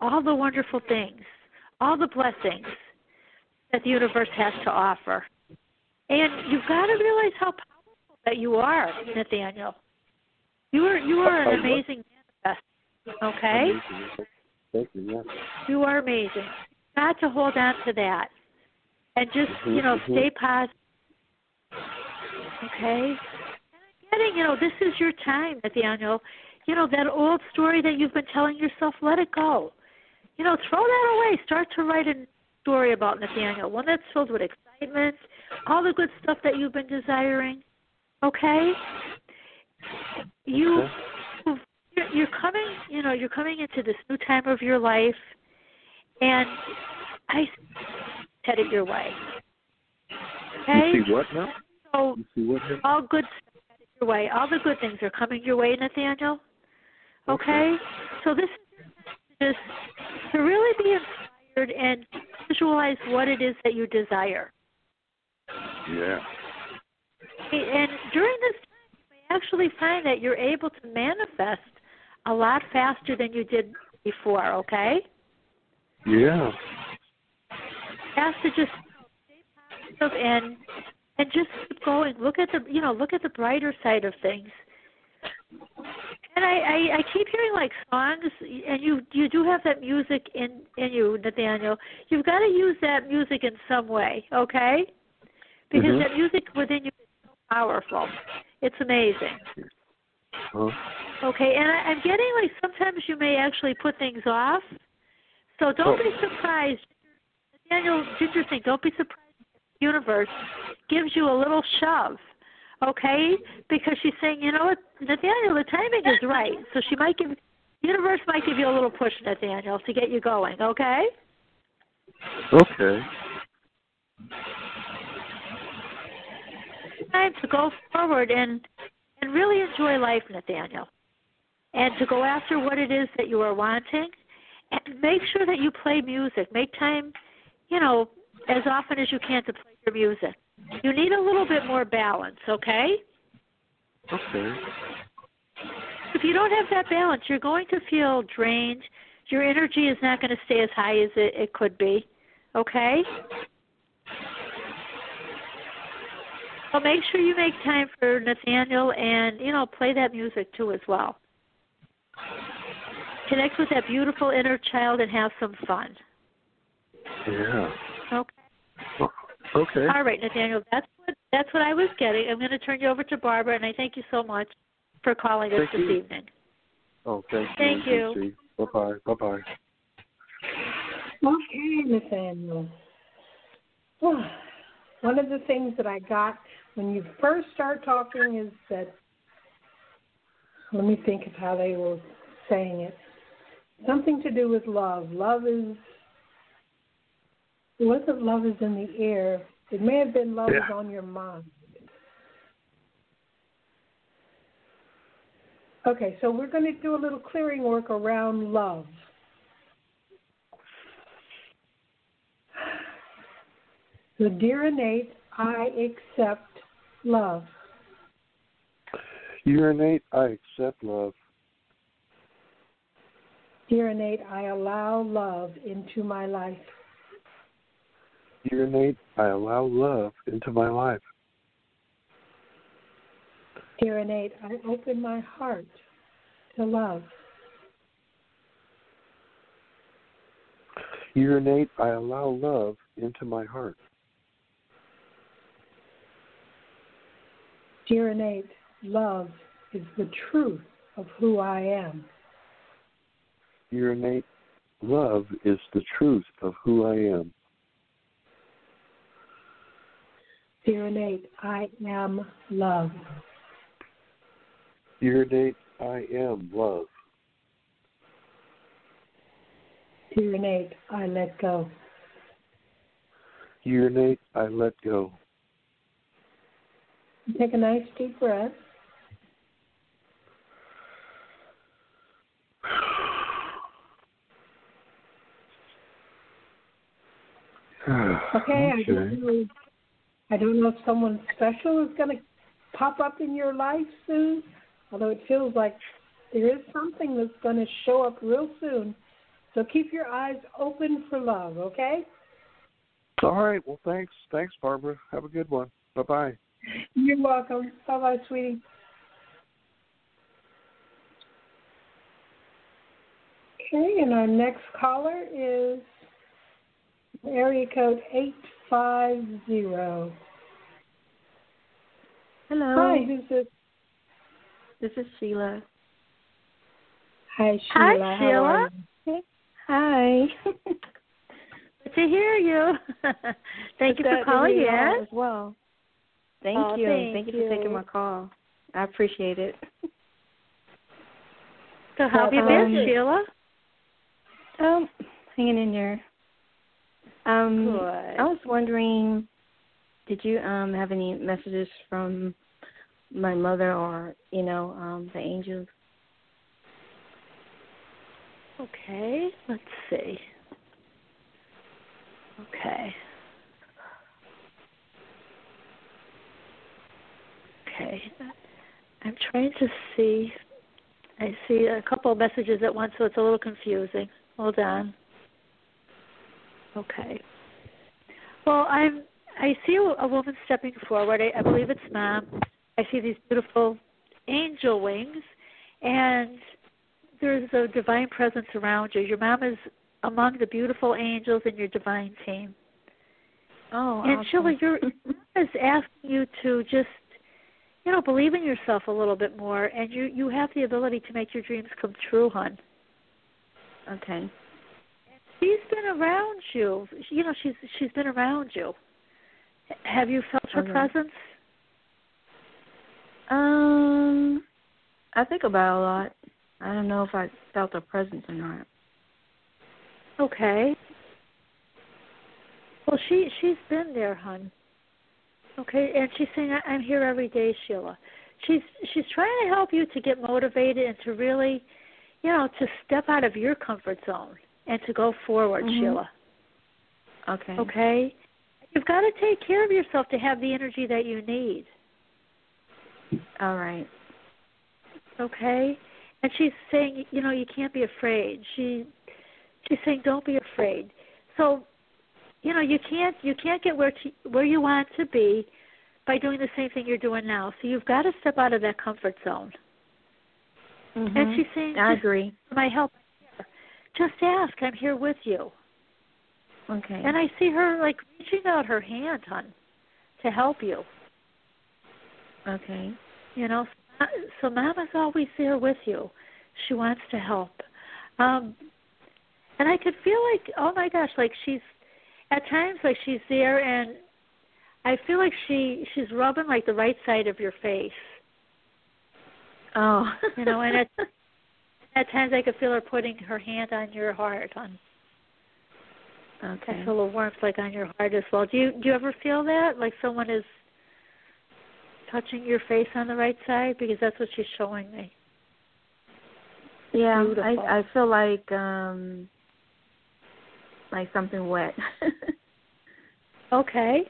all the wonderful things, all the blessings that the universe has to offer. And you've got to realize how powerful that you are, Nathaniel. You are you are an amazing manifest. Okay? Thank you. Yeah. You are amazing. Got to hold on to that. And just, Mhm, you know, mhm. stay positive. Okay? And I'm getting, you know, this is your time, Nathaniel. You know, that old story that you've been telling yourself, let it go. You know, throw that away. Start to write a story about Nathaniel, one that's filled with excitement, all the good stuff that you've been desiring. Okay? You Okay. you're, coming, you know, you're coming into this new time of your life, and I headed your way. Okay, You see what now? so You see what now? all good stuff headed your way. All the good things are coming your way, Nathaniel. Okay, so this is just to really be inspired and visualize what it is that you desire. Yeah. And during this time, you may actually find that you're able to manifest a lot faster than you did before. Okay. Yeah. have to just stay positive and and just keep going. Look at the you know look at the brighter side of things. And I, I I keep hearing like songs, and you you do have that music in in you, Nathaniel. You've got to use that music in some way, okay? Because Mhm. that music within you is so powerful. It's amazing. Huh? Okay, and I, I'm getting like sometimes you may actually put things off. So don't Oh. be surprised. Nathaniel, thing. Don't be surprised if the universe gives you a little shove. Okay? Because she's saying, you know what, Nathaniel, the timing is right. So she might give universe might give you a little push, Nathaniel, to get you going, okay? Okay. Time to go forward and and really enjoy life, Nathaniel, and to go after what it is that you are wanting, and make sure that you play music. Make time, you know, as often as you can to play your music. You need a little bit more balance, okay? Okay. If you don't have that balance, you're going to feel drained. Your energy is not going to stay as high as it, it could be, okay? So make sure you make time for Nathaniel and, you know, play that music too as well. Connect with that beautiful inner child and have some fun. Yeah. Okay. Okay. All right, Nathaniel, that's what that's what I was getting. I'm going to turn you over to Barbara, and I thank you so much for calling us Thank this you. evening. Oh, thank you. Thank you. Bye bye. Bye bye. Okay, Nathaniel. One of the things that I got when you first start talking is that, let me think of how they were saying it. Something to do with love. Love is, it wasn't love is in the air. It may have been love is on your mind. Okay, so we're going to do a little clearing work around love. So, dear innate, I accept love. Dear innate. I accept love. Dear innate, I allow love into my life. Dear innate. I allow love into my life. Dear innate, I open my heart to love. Dear innate. I allow love into my heart. Dear innate, love is the truth of who I am. Urinate. Love is the truth of who I am. Dear innate, I am love. Dear innate. I am love. Dear innate, I let go. Dear innate. I let go. Take a nice deep breath. Okay, I don't know. I don't know if someone special is going to pop up in your life soon, although it feels like there is something that's going to show up real soon. So keep your eyes open for love, okay? All right. Well, thanks. Thanks, Barbara. Have a good one. Bye bye. You're welcome. Bye bye, sweetie. Okay, and our next caller is area code 850. Hello. Hi, who's this? This is Sheila. Hi, Hi, Sheila. How Sheila. Hi. Good to hear you. Thank you for calling in. as well. Thank Oh, you. thank you for taking my call. I appreciate it. So how have you Um, been, Sheila? Um, hanging in there. Um, Good. I was wondering, did you um have any messages from my mother or you know um the angels? Okay, let's see. Okay. Okay. I'm trying to see. I see a couple of messages at once, so it's a little confusing. Hold on. Okay. Well, I'm. I see a woman stepping forward. I, I believe it's mom. I see these beautiful angel wings, and there's a divine presence around you. Your mom is among the beautiful angels in your divine team. Oh, And awesome. Sheila, your mom is asking you to just, you know, believe in yourself a little bit more, and you you have the ability to make your dreams come true, hon. okay. She's been around you. You know, she's she's been around you. Have you felt her Okay. presence? Um, I think about it a lot. I don't know if I felt her presence or not. Okay. Well, she she's been there, hon. Okay, and she's saying I'm here every day, Sheila. She's she's trying to help you to get motivated and to really, you know, to step out of your comfort zone and to go forward, Mhm. Sheila. Okay. Okay? You've got to take care of yourself to have the energy that you need. All right. Okay? And she's saying, you know, you can't be afraid. She she's saying don't be afraid. So, you know, you can't you can't get where to, where you want to be by doing the same thing you're doing now. So you've got to step out of that comfort zone. Mhm. And she's saying I agree. my help. Just ask, I'm here with you. Okay. And I see her like reaching out her hand, hon, to help you. okay. You know, so Mama's always there with you. She wants to help. Um and I could feel like, oh my gosh, like she's at times like she's there and I feel like she she's rubbing like the right side of your face. Oh. You know, and at at times I could feel her putting her hand on your heart on okay. I feel a warmth like on your heart as well. Do you do you ever feel that? Like someone is touching your face on the right side? Because that's what she's showing me. Yeah, Beautiful. I I feel like um like something wet. Okay.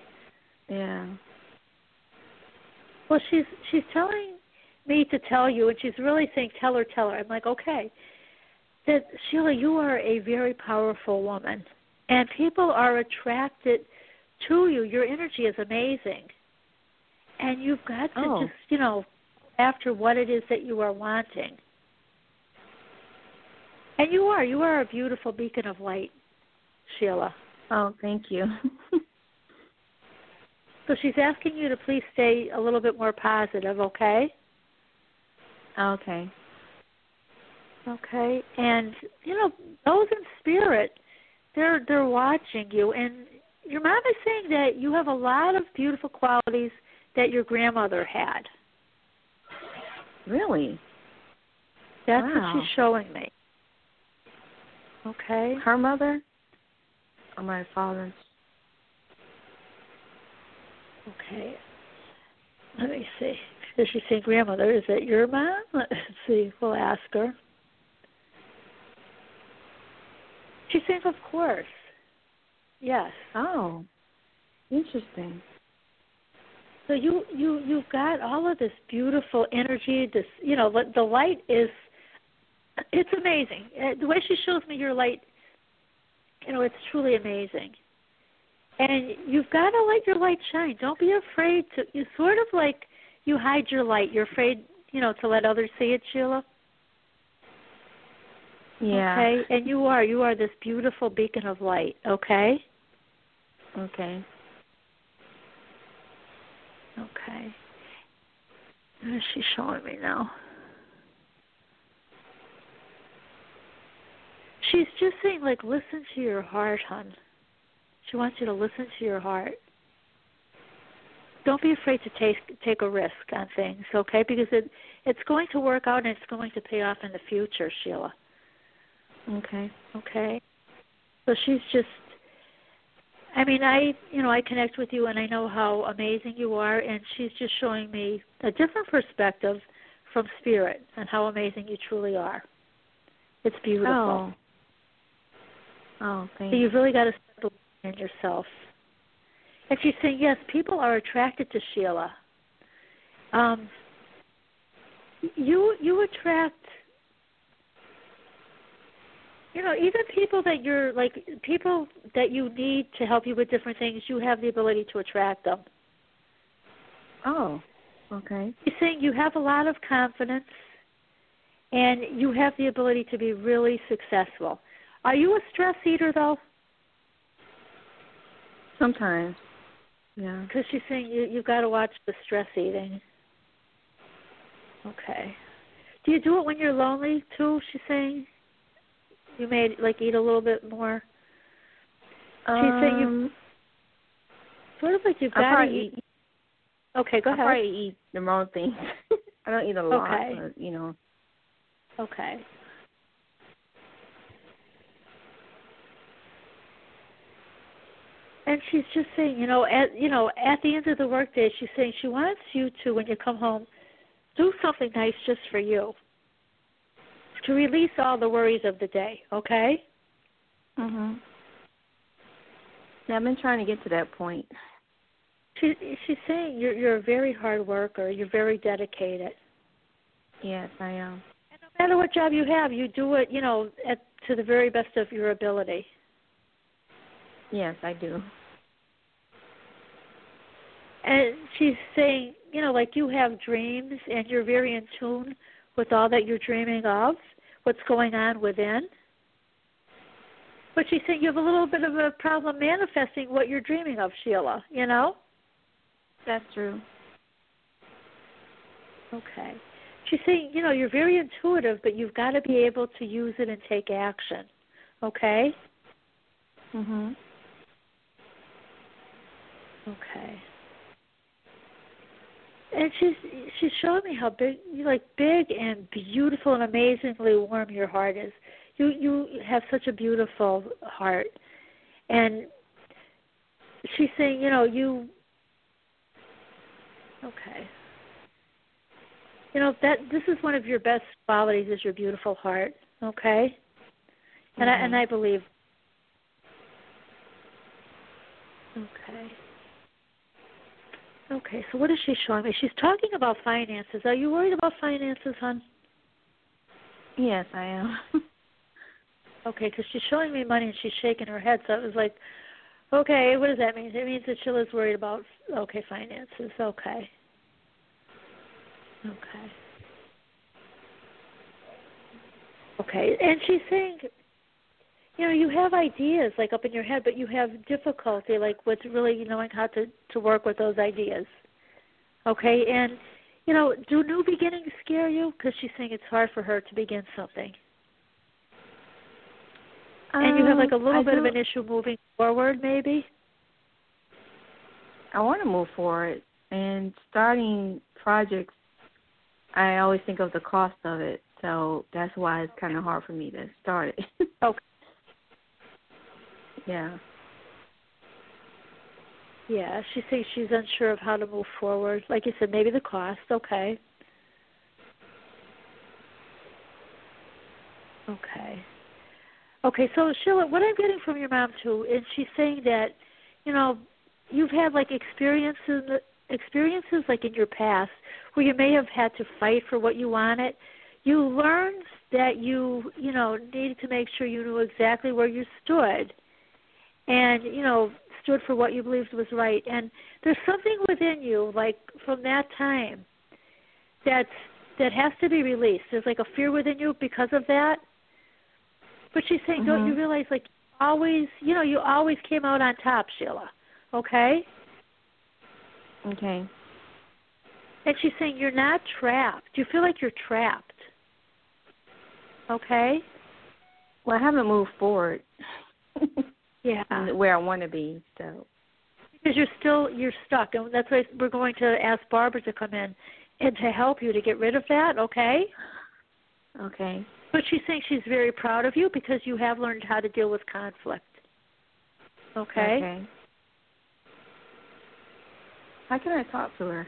yeah. Well she's she's telling me to tell you and she's really saying tell her, tell her. I'm like, okay. That Sheila, you are a very powerful woman. And people are attracted to you. Your energy is amazing. And you've got to Oh. just, you know, after what it is that you are wanting. And you are. You are a beautiful beacon of light, Sheila. Oh, thank you. So she's asking you to please stay a little bit more positive, okay? Okay. Okay. And you know, those in spirit, they're they're watching you and your mom is saying that you have a lot of beautiful qualities that your grandmother had. Really? That's Wow. what she's showing me. Okay. Her mother? Or my father's? Okay. Let me see. Is she saying grandmother? Is it your mom? Let's see. We'll ask her. She saying, of course. Yes. Oh. Interesting. So you you you've got all of this beautiful energy. This you know the- the light is it's amazing. Uh, The way she shows me your light, you know, it's truly amazing. And you've got to let your light shine. Don't be afraid to. You sort of like you hide your light. You're afraid, you know, to let others see it, Sheila. Yeah. Okay. And you are. You are this beautiful beacon of light. Okay. Okay. Okay. What is she showing me now? She's just saying, like, listen to your heart, hon. She wants you to listen to your heart. Don't be afraid to take take a risk on things, okay? Because it it's going to work out and it's going to pay off in the future, Sheila. Okay. Okay. So she's just I mean, I you know, I connect with you and I know how amazing you are and she's just showing me a different perspective from spirit and how amazing you truly are. It's beautiful. Oh. Oh, thank So you've really got to start believing in yourself. And she's saying, yes, people are attracted to Sheila. Um, you you attract, you know, even people that you're like people that you need to help you with different things. You have the ability to attract them. Oh. Okay. She's saying you have a lot of confidence, and you have the ability to be really successful. Are you a stress eater though? Sometimes. Yeah. Because she's saying you you've got to watch the stress eating. Okay. Do you do it when you're lonely too? She's saying you may like eat a little bit more. She's saying you Um, sort of like you've got to eat. Okay, go I ahead. I probably eat the wrong things. I don't eat a lot, Okay. but, you know. Okay. And she's just saying, you know, at you know, at the end of the workday, she's saying she wants you to, when you come home, do something nice just for you, to release all the worries of the day. Okay. Mhm. Yeah, I've been trying to get to that point. She she's saying you're you're a very hard worker. You're very dedicated. Yes, I am. And no matter what job you have, you do it, you know, at to the very best of your ability. Yes, I do. And she's saying, you know, like you have dreams and you're very in tune with all that you're dreaming of, what's going on within. But she's saying you have a little bit of a problem manifesting what you're dreaming of, Sheila, you know? That's true. Okay. She's saying, you know, you're very intuitive, but you've got to be able to use it and take action. Okay? Mhm. Okay. And she's she's showing me how big, like big and beautiful and amazingly warm your heart is. You you have such a beautiful heart, and she's saying, you know, you. Okay. You know that this is one of your best qualities is your beautiful heart. Okay. And I mm-hmm. and I believe. Okay. Okay, so what is she showing me? She's talking about finances. Are you worried about finances, hon? Yes, I am. Okay, because she's showing me money and she's shaking her head. So it was like, okay, what does that mean? It means that Sheila's worried about okay finances. Okay. Okay. Okay, and she's saying, you know, you have ideas like up in your head, but you have difficulty like with really knowing how to to work with those ideas. Okay, and you know, do new beginnings scare you? Because she's saying it's hard for her to begin something. And you have like a Um, little I bit of an issue moving forward, maybe. I want to move forward and starting projects. I always think of the cost of it, so that's why it's kind of hard for me to start it. Okay. Yeah. Yeah, she says she's unsure of how to move forward. Like you said, maybe the cost. Okay. Okay. Okay, so Sheila, what I'm getting from your mom too is she's saying that, you know, you've had like experiences experiences like in your past where you may have had to fight for what you wanted. You learned that you, you know, needed to make sure you knew exactly where you stood and, you know, stood for what you believed was right. And there's something within you, like from that time, that's that has to be released. There's like a fear within you because of that. But she's saying, don't you Mhm. realize, like, always, you know, you always came out on top, Sheila. Okay? Okay. And she's saying you're not trapped. You feel like you're trapped. Okay? Well, I haven't moved forward Yeah. where I want to be, so. Because you're still you're stuck, and that's why we're going to ask Barbara to come in and to help you to get rid of that. Okay? Okay. But she's saying she's very proud of you because you have learned how to deal with conflict. Okay? Okay. How can I talk to her?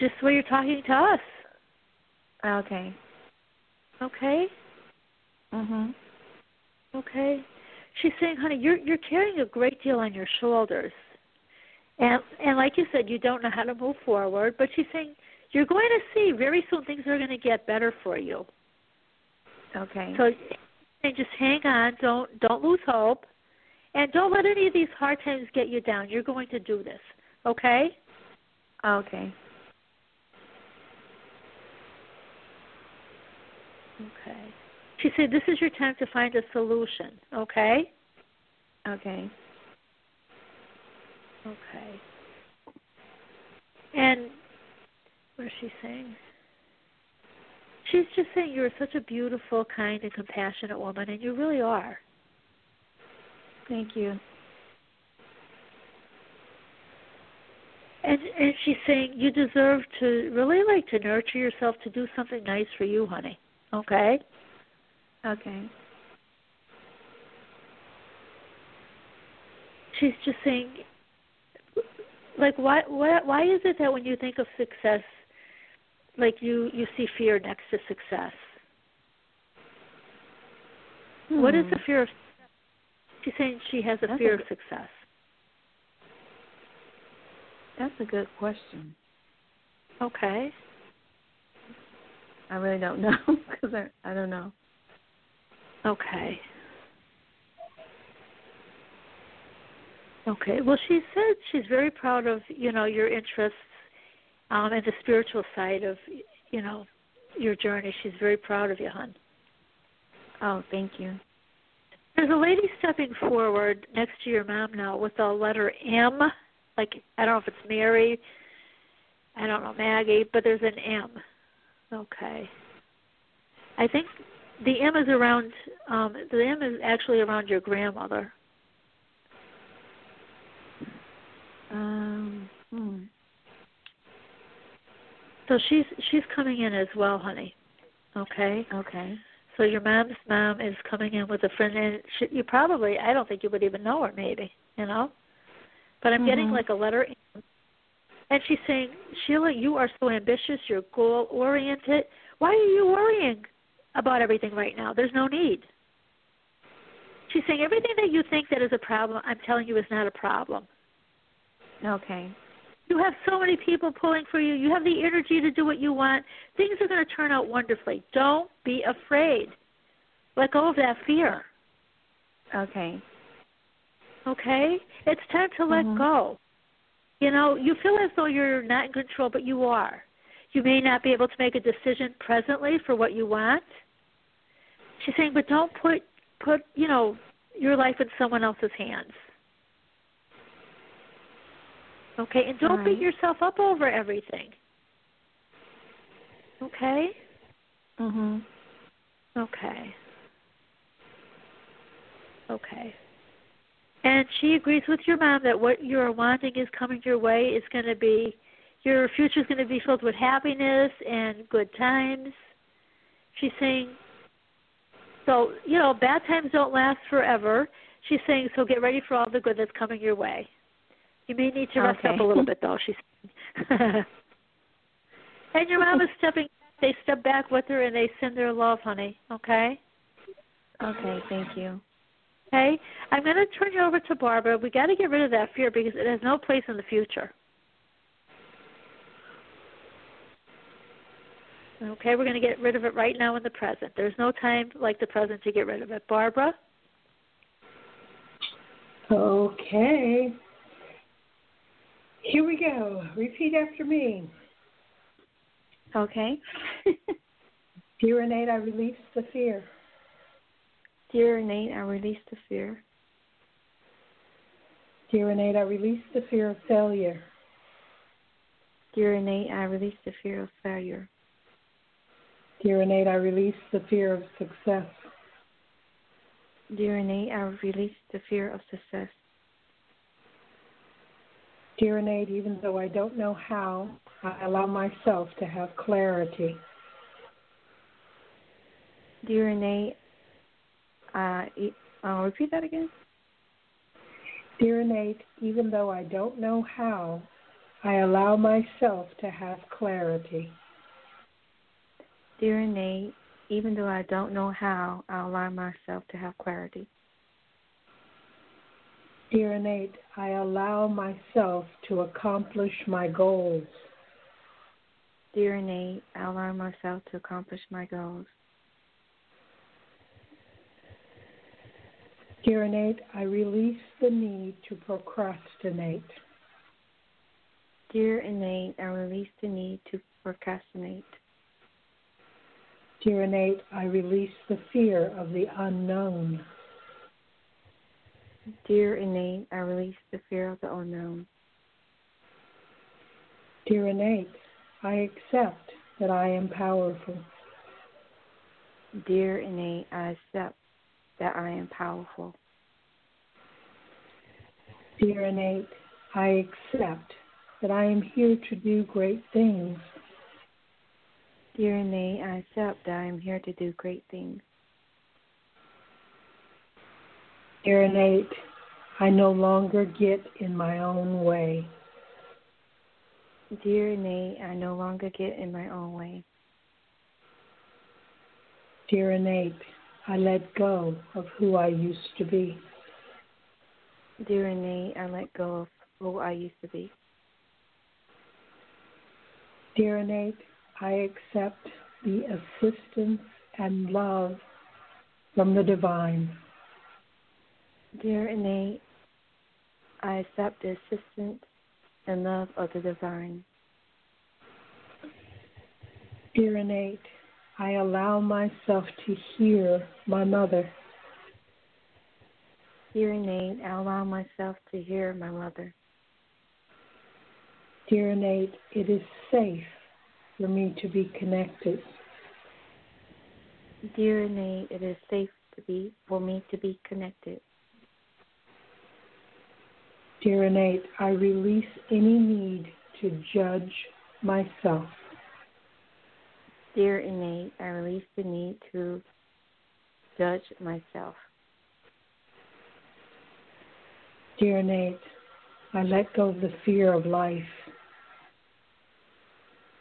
Just the way you're talking to us. Okay. Okay? Mhm. Okay. She's saying, honey, you're you're carrying a great deal on your shoulders. And and like you said, you don't know how to move forward, but she's saying you're going to see very soon things are going to get better for you. Okay. So and just hang on, don't don't lose hope. And don't let any of these hard times get you down. You're going to do this. Okay? Okay. Okay. She said this is your time to find a solution, okay? Okay. Okay. And what is she saying? She's just saying you're such a beautiful, kind, and compassionate woman, and you really are. Thank you. And and she's saying you deserve to really like to nurture yourself to do something nice for you, honey. Okay? Okay. she's just saying, like, why, why, why is it that when you think of success, like you you see fear next to success? Hmm. What is the fear of? She's saying she has a That's fear a of success. That's a good question. Okay. I really don't know because I I don't know. Okay. Okay. Well, she said she's very proud of you know your interests um, and the spiritual side of you know your journey. She's very proud of you, hon. Oh, thank you. There's a lady stepping forward next to your mom now with the letter M. Like I don't know if it's Mary, I don't know Maggie, but there's an M. Okay. I think the M is around. Um, the M is actually around your grandmother. Um. Hmm. So she's she's coming in as well, honey. Okay. Okay. So your mom's mom is coming in with a friend, and she, you probably I don't think you would even know her, maybe you know. But I'm getting Mhm. like a letter, M, and she's saying, Sheila, you are so ambitious. You're goal oriented. Why are you worrying about everything right now? There's no need. She's saying everything that you think that is a problem, I'm telling you, is not a problem. Okay. You have so many people pulling for you. You have the energy to do what you want. Things are going to turn out wonderfully. Don't be afraid. Let go of that fear. Okay. Okay? It's time to let Mhm. go. You know, you feel as though you're not in control, but you are. You may not be able to make a decision presently for what you want. She's saying, but don't put put, you know, your life in someone else's hands. Okay, and don't right. beat yourself up over everything. Okay? Mhm. Okay. Okay. And she agrees with your mom that what you're wanting is coming your way is going to be, your future is going to be filled with happiness and good times. She's saying, so, you know, bad times don't last forever. She's saying, so get ready for all the good that's coming your way. You may need to rest Okay. up a little bit, though, she's saying. and your mom is stepping, they step back with her and they send their love, honey, okay? Okay. Thank you. Okay, I'm going to turn you over to Barbara. We got to get rid of that fear because it has no place in the future. Okay, we're going to get rid of it right now in the present. There's no time like the present to get rid of it. Barbara? Okay. Here we go. Repeat after me. Okay. Dear I release the fear. Dear Innate, I release the fear. Dear I release the fear of failure. Dear Innate, I release the fear of failure. Dear Innate, I release the fear of success. Dear Innate, I release the fear of success. Dear Innate, even though I don't know how, I allow myself to have clarity. Dear Innate, uh, uh, repeat that again. Dear Innate, even though I don't know how, I allow myself to have clarity. Dear Innate, even though I don't know how, I allow myself to have clarity. Dear Innate, I allow myself to accomplish my goals. Dear Innate, I allow myself to accomplish my goals. Dear Innate, I release the need to procrastinate. Dear Innate, I release the need to procrastinate. Dear Innate, I release the fear of the unknown. Dear Innate, I release the fear of the unknown. Dear Innate, I accept that I am powerful. Dear Innate, I accept that I am powerful. Dear Innate, I accept that I am here to do great things. Dear Innate, I uh, accept that I am here to do great things. Dear Innate, I no longer get in my own way. Dear Innate, I no longer get in my own way. Dear Innate, I let go of who I used to be. Dear Innate, I let go of who I used to be. Dear innate, I accept the assistance and love from the divine. Dear innate, I accept the assistance and love of the divine. Dear innate, I allow myself to hear my mother. Dear innate, I allow myself to hear my mother. Dear innate, it is safe for me to be connected. Dear innate, it is safe to be for me to be connected. Dear innate, I release any need to judge myself. Dear innate, I release the need to judge myself. Dear innate, I let go of the fear of life.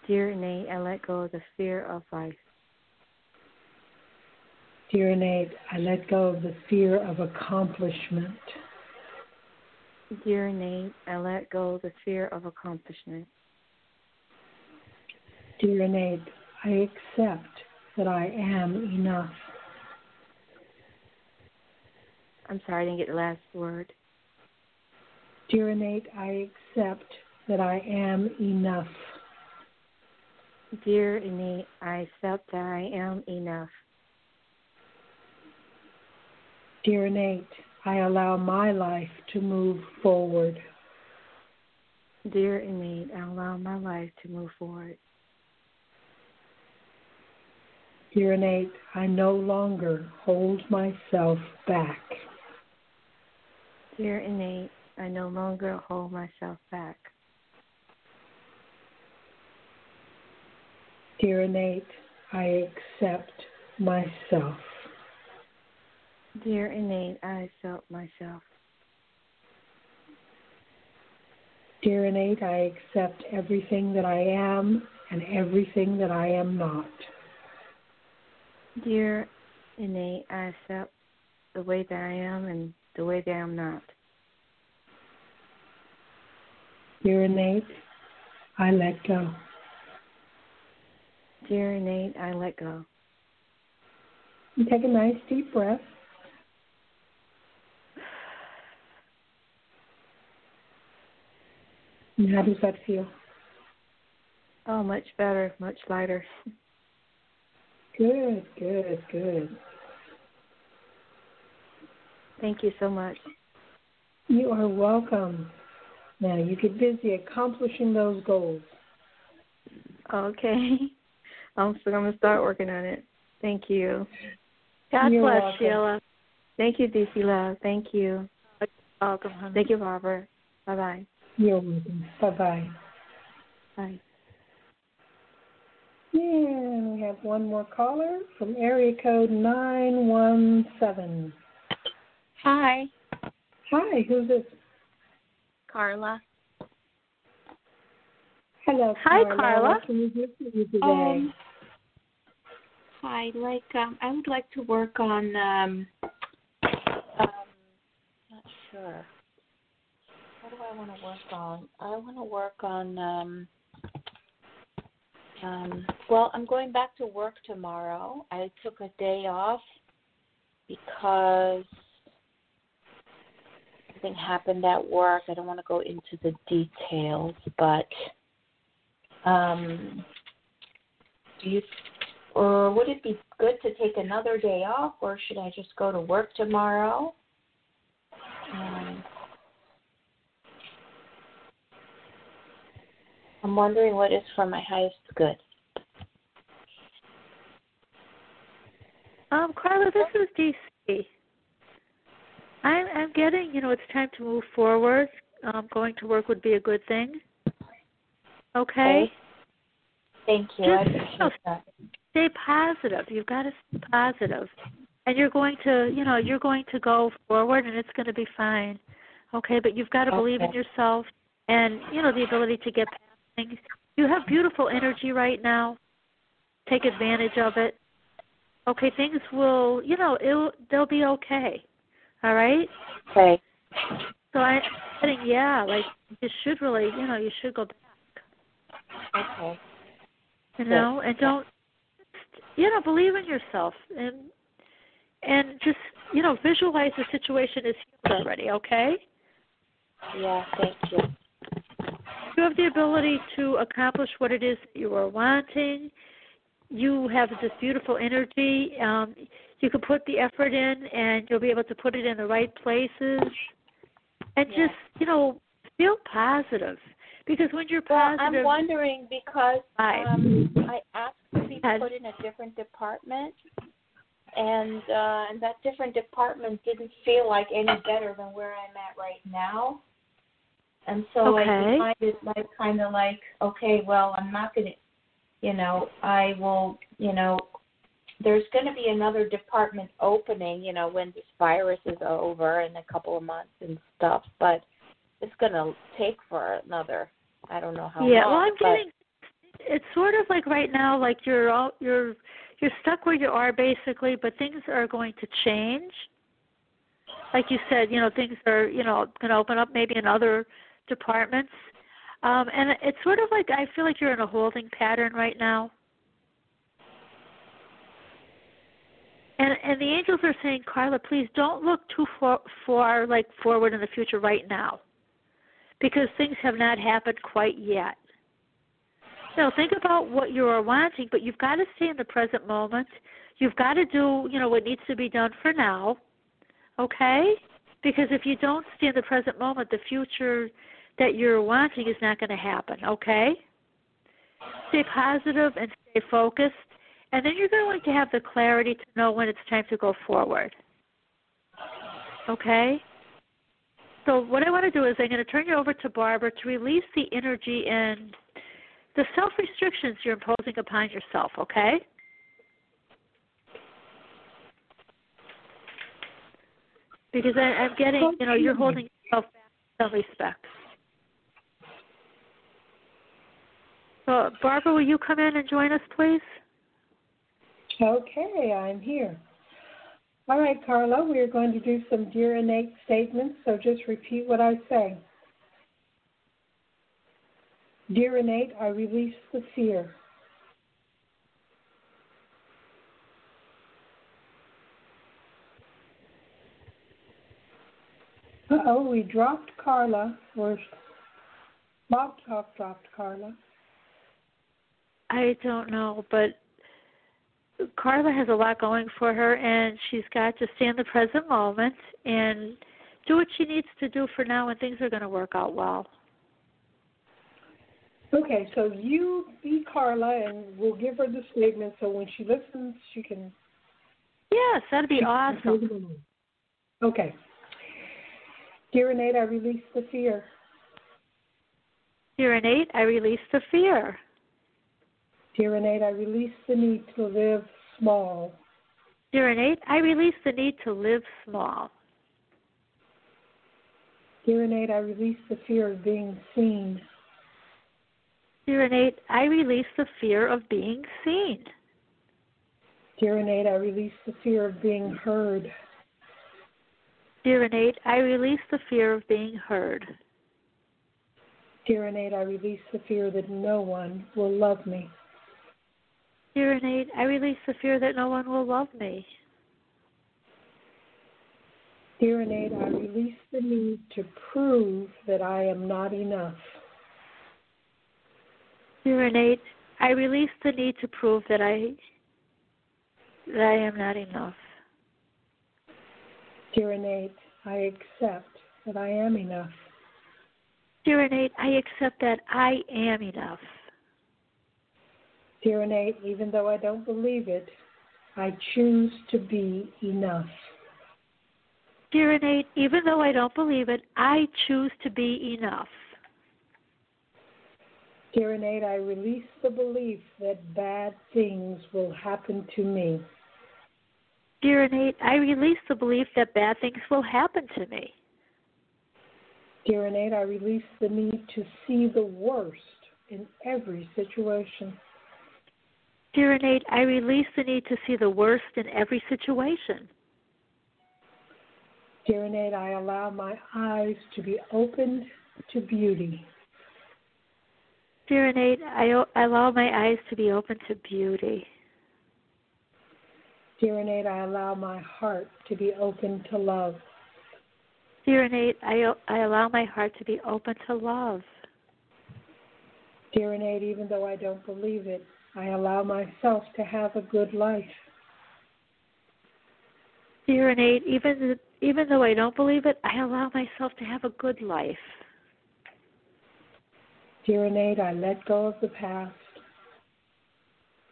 Dear Innate, I let go of the fear of life. Dear Innate, I let go of the fear of accomplishment. Dear Innate, I let go of the fear of accomplishment. Dear innate, I accept that I am enough. I'm sorry, I didn't get the last word. Dear Innate, I accept that I am enough. Dear innate, I felt that I am enough. Dear innate, I allow my life to move forward. Dear innate, I allow my life to move forward. Dear innate, I no longer hold myself back. Dear innate, I no longer hold myself back. Dear innate, I accept myself. Dear innate, I accept myself. Dear innate, I accept everything that I am and everything that I am not. Dear innate, I accept the way that I am and the way that I am not. Dear innate, I let go. Dear innate, I let go. And take a nice deep breath. And how does that feel? Oh, much better, much lighter. Good, good, good. Thank you so much. You are welcome. Now you get busy accomplishing those goals. Okay. I'm still going to start working on it. Thank you. God You're bless, welcome. Sheila. Thank you, DC Love. Thank you. Welcome, honey. Thank you, Robert. Bye bye. You're welcome. Bye bye. Bye. Yeah, we have one more caller from area code 917. Hi, Hi, who's this? Carla. Hello, Hi, Carla. Carla. Can we do for you today? Um, hi, like um, I would like to work on. Um, um, not sure. What do I want to work on? I want to work on. Um, um, well, I'm going back to work tomorrow. I took a day off because something happened at work. I don't want to go into the details, but um, do you or would it be good to take another day off, or should I just go to work tomorrow? Um, I'm wondering what is for my highest good. Um, Carla, this is DC. I'm I'm getting, you know, it's time to move forward. Um, going to work would be a good thing. Okay? Okay. Thank you. I Just- appreciate that. Stay positive. You've got to stay positive. And you're going to, you know, you're going to go forward and it's going to be fine. Okay, but you've got to believe in yourself and you know the ability to get past things. You have beautiful energy right now. Take advantage of it. Okay, things will, you know, it'll they'll be okay. All right? Okay. So I I think yeah, like you should really, you know, you should go back. Okay. You know, and don't you know, believe in yourself and and just, you know, visualize the situation is healed already, okay? Yeah, thank you. You have the ability to accomplish what it is that you are wanting. You have this beautiful energy. Um, you can put the effort in, and you'll be able to put it in the right places. And Yeah. just, you know, feel positive. Because when you're Well, I'm wondering because um, I asked to be put in a different department, and uh, and that different department didn't feel like any better than where I'm at right now. And so Okay. I decided, like, kind of like, okay, well, I'm not going to, you know, I will, you know, there's going to be another department opening, you know, when this virus is over in a couple of months and stuff, but it's going to take for another, I don't know how long. yeah. long. Well, I'm getting. It's sort of like right now, like you're all you're you're stuck where you are basically, but things are going to change. Like you said, you know, things are you know going to open up maybe in other departments. Um, and it's sort of like I feel like you're in a holding pattern right now. And and the angels are saying, Carla, please don't look too far, far like forward in the future right now, because things have not happened quite yet. So think about what you are wanting, but you've got to stay in the present moment. You've got to do, you know, what needs to be done for now. Okay? Because if you don't stay in the present moment, the future that you're wanting is not going to happen, okay? Stay positive and stay focused, and then you're going to have the clarity to know when it's time to go forward. Okay? So what I want to do is I'm going to turn you over to Barbara to release the energy and the self restrictions you're imposing upon yourself, okay? Because I, I'm getting, you know, you're holding yourself back in some respects. So, Barbara, will you come in and join us, please? Okay, I'm here. All right, Carla, we are going to do some dear innate statements, so just repeat what I say. Dear innate, I release the fear. Oh, we dropped Carla, or Bob Talk dropped Carla. I don't know, but Carla has a lot going for her, and she's got to stay in the present moment and do what she needs to do for now, and things are going to work out well. Okay, so you be Carla, and we'll give her the statement so when she listens, she can. Yes, that'd be awesome. Okay. Dear Innate, I release the fear. Dear innate, I release the fear. Dear Innate, I release the need to live small. Dear innate, I release the need to live small. Dear Innate, I release the fear of being seen. Dear innate, I release the fear of being seen. Dear Innate, I release the fear of being heard. Dear innate, I release the fear of being heard. Dear Innate, I release the fear that no one will love me. Dear innate, I release the fear that no one will love me. Dear Innate, I release the need to prove that I am not enough. Dear innate, I release the need to prove that I that I am not enough. Dear Innate, I accept that I am enough. Dear innate, I accept that I am enough. Dear even though I don't believe it, I choose to be enough. Dear even though I don't believe it, I choose to be enough. Dear I release the belief that bad things will happen to me. Dear I release the belief that bad things will happen to me. Dear I release the need to see the worst in every situation. Dear innate, I release the need to see the worst in every situation. Dear innate, I allow my eyes to be opened to beauty. Dear I, I allow my eyes to be open to beauty. Dear innate, I allow my heart to be open to love. Dear I, I allow my heart to be open to love. Dear innate, even though I don't believe it, I allow myself to have a good life. Dear even even though I don't believe it, I allow myself to have a good life. Dear I let go of the past.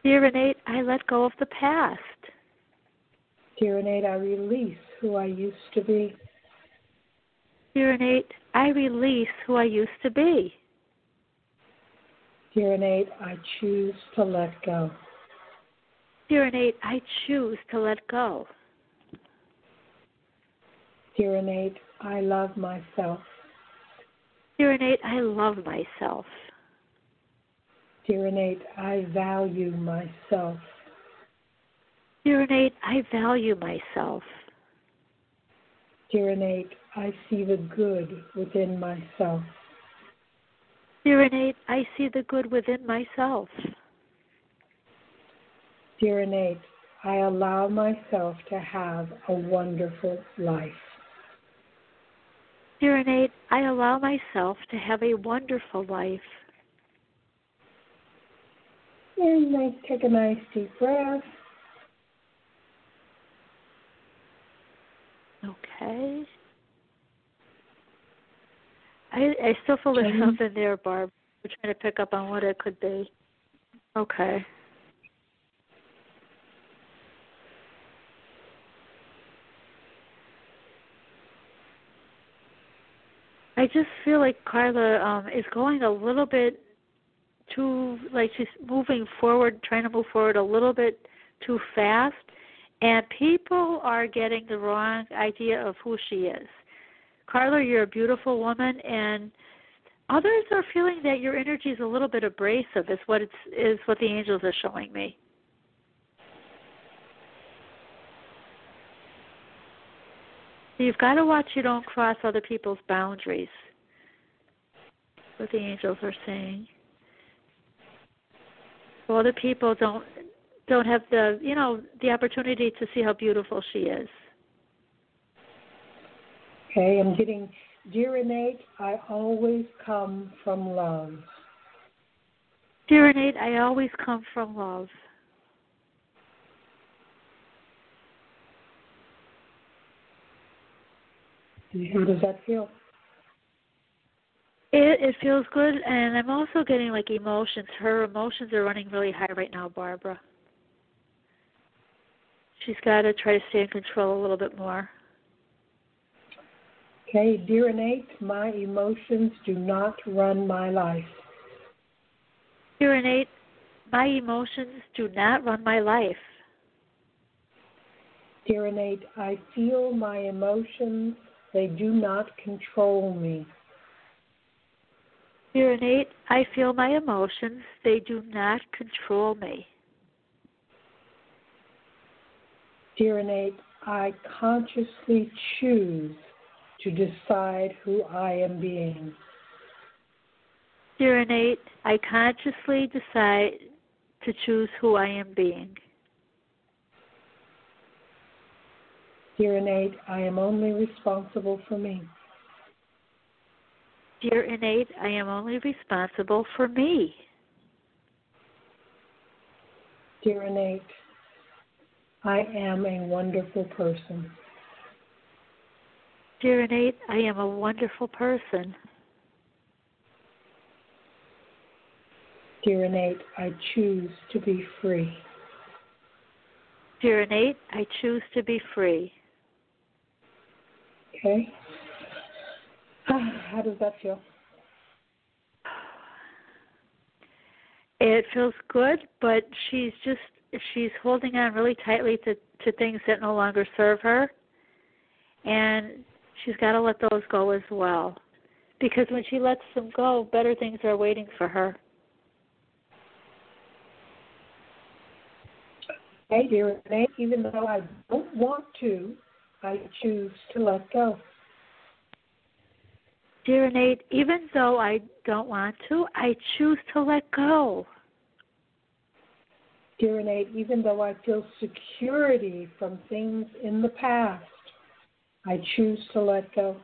Dear I let go of the past. Dear I release who I used to be. Dear I release who I used to be. Dear innate, I choose to let go. Dear innate, I choose to let go. Dear innate, I love myself. Dear innate, I love myself. Dear innate, I value myself. Dear innate, I value myself. Dear innate, I see the good within myself. Dear innate, I see the good within myself. Dear innate, I allow myself to have a wonderful life. Dear innate, I allow myself to have a wonderful life. And nice, take a nice deep breath. Okay. I I still feel there's something there, Barb. We're trying to pick up on what it could be. Okay. I just feel like Carla um is going a little bit too like she's moving forward, trying to move forward a little bit too fast and people are getting the wrong idea of who she is. Carla, you're a beautiful woman and others are feeling that your energy is a little bit abrasive is what it's is what the angels are showing me. you've got to watch you don't cross other people's boundaries. What the angels are saying. So other people don't don't have the you know the opportunity to see how beautiful she is. Okay, I'm getting dear innate. I always come from love. Dear innate, I always come from love. How does that feel? It it feels good, and I'm also getting like emotions. Her emotions are running really high right now, Barbara. She's got to try to stay in control a little bit more. Okay, dear innate, my emotions do not run my life. Dear innate, my emotions do not run my life. Dear innate, I feel my emotions they do not control me. Dear innate, I feel my emotions. They do not control me. Dear innate, I consciously choose to decide who I am being. Dear innate, I consciously decide to choose who I am being. Dear innate, I am only responsible for me. Dear innate, I am only responsible for me. Dear innate, I am a wonderful person. Dear innate, I am a wonderful person. Dear innate, I choose to be free. Dear innate, I choose to be free. Okay. How does that feel? It feels good, but she's just she's holding on really tightly to to things that no longer serve her, and she's got to let those go as well. because when she lets them go, better things are waiting for her. Hey, dear innate, even though I don't want to, I choose to let go. Dear Innate, even though I don't want to, I choose to let go. Dear Innate, even though I feel security from things in the past, I choose to let go.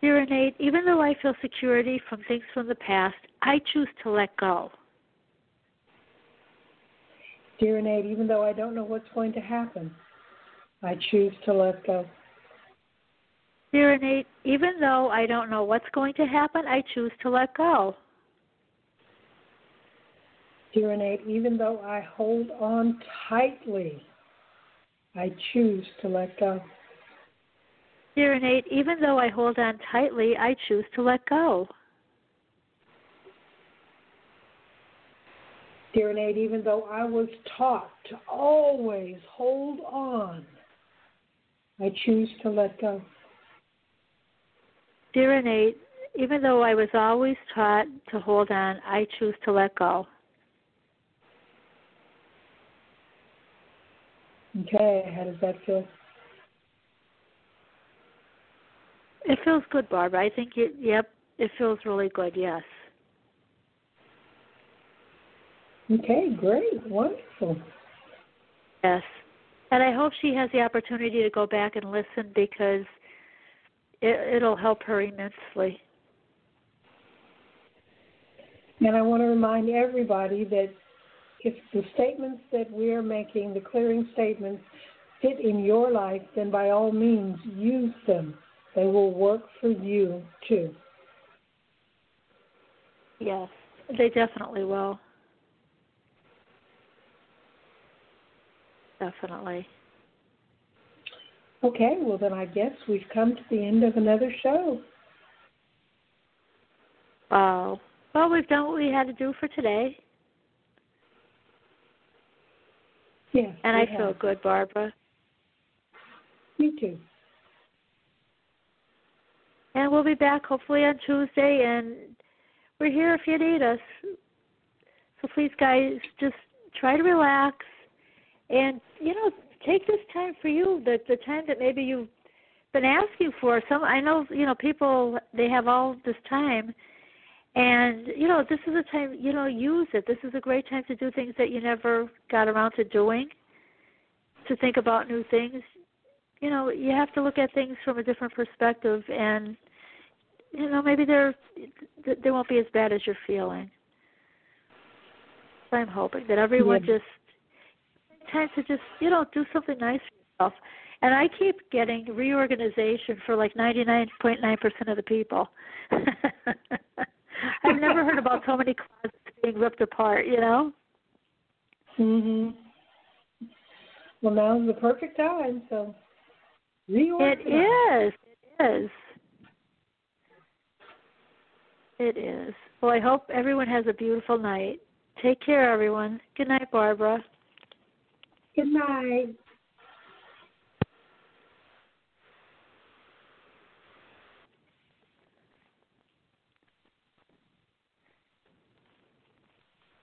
Dear Innate, even though I feel security from things from the past, I choose to let go. Dear Innate, even though I don't know what's going to happen, I choose to let go. Dear Innate, even though I don't know what's going to happen, I choose to let go. Dear Innate, even though I hold on tightly, I choose to let go. Dear Innate, even though I hold on tightly, I choose to let go. Dear Innate, even though I was taught to always hold on, I choose to let go. Dear Innate, even though I was always taught to hold on, I choose to let go. Okay, how does that feel? It feels good, Barbara. I think it, yep, it feels really good, yes. Okay, great, wonderful. Yes. And I hope she has the opportunity to go back and listen because it, it'll help her immensely. And I want to remind everybody that if the statements that we're making, the clearing statements, fit in your life, then by all means use them. They will work for you too. Yes, they definitely will. Definitely. Okay, well then I guess we've come to the end of another show. Wow. Well, we've done what we had to do for today. Yes. And I we feel good, Barbara. Me too. And we'll be back hopefully on Tuesday, and we're here if you need us. So please, guys, just try to relax, and you know, take this time for you. The the time that maybe you've been asking for. Some I know, you know, people they have all this time, and you know, this is a time. You know, use it. This is a great time to do things that you never got around to doing. To think about new things. You know, you have to look at things from a different perspective, and you know, maybe they're they won't be as bad as you're feeling. So I'm hoping that everyone Yeah. just time to just you know do something nice for yourself. And I keep getting reorganization for like 99.9% of the people. I've never heard about so many closets being ripped apart. You know. Mhm. Well, now's the perfect time. So It is. It is. It is. Well, I hope everyone has a beautiful night. Take care, everyone. Good night, Barbara. Good night.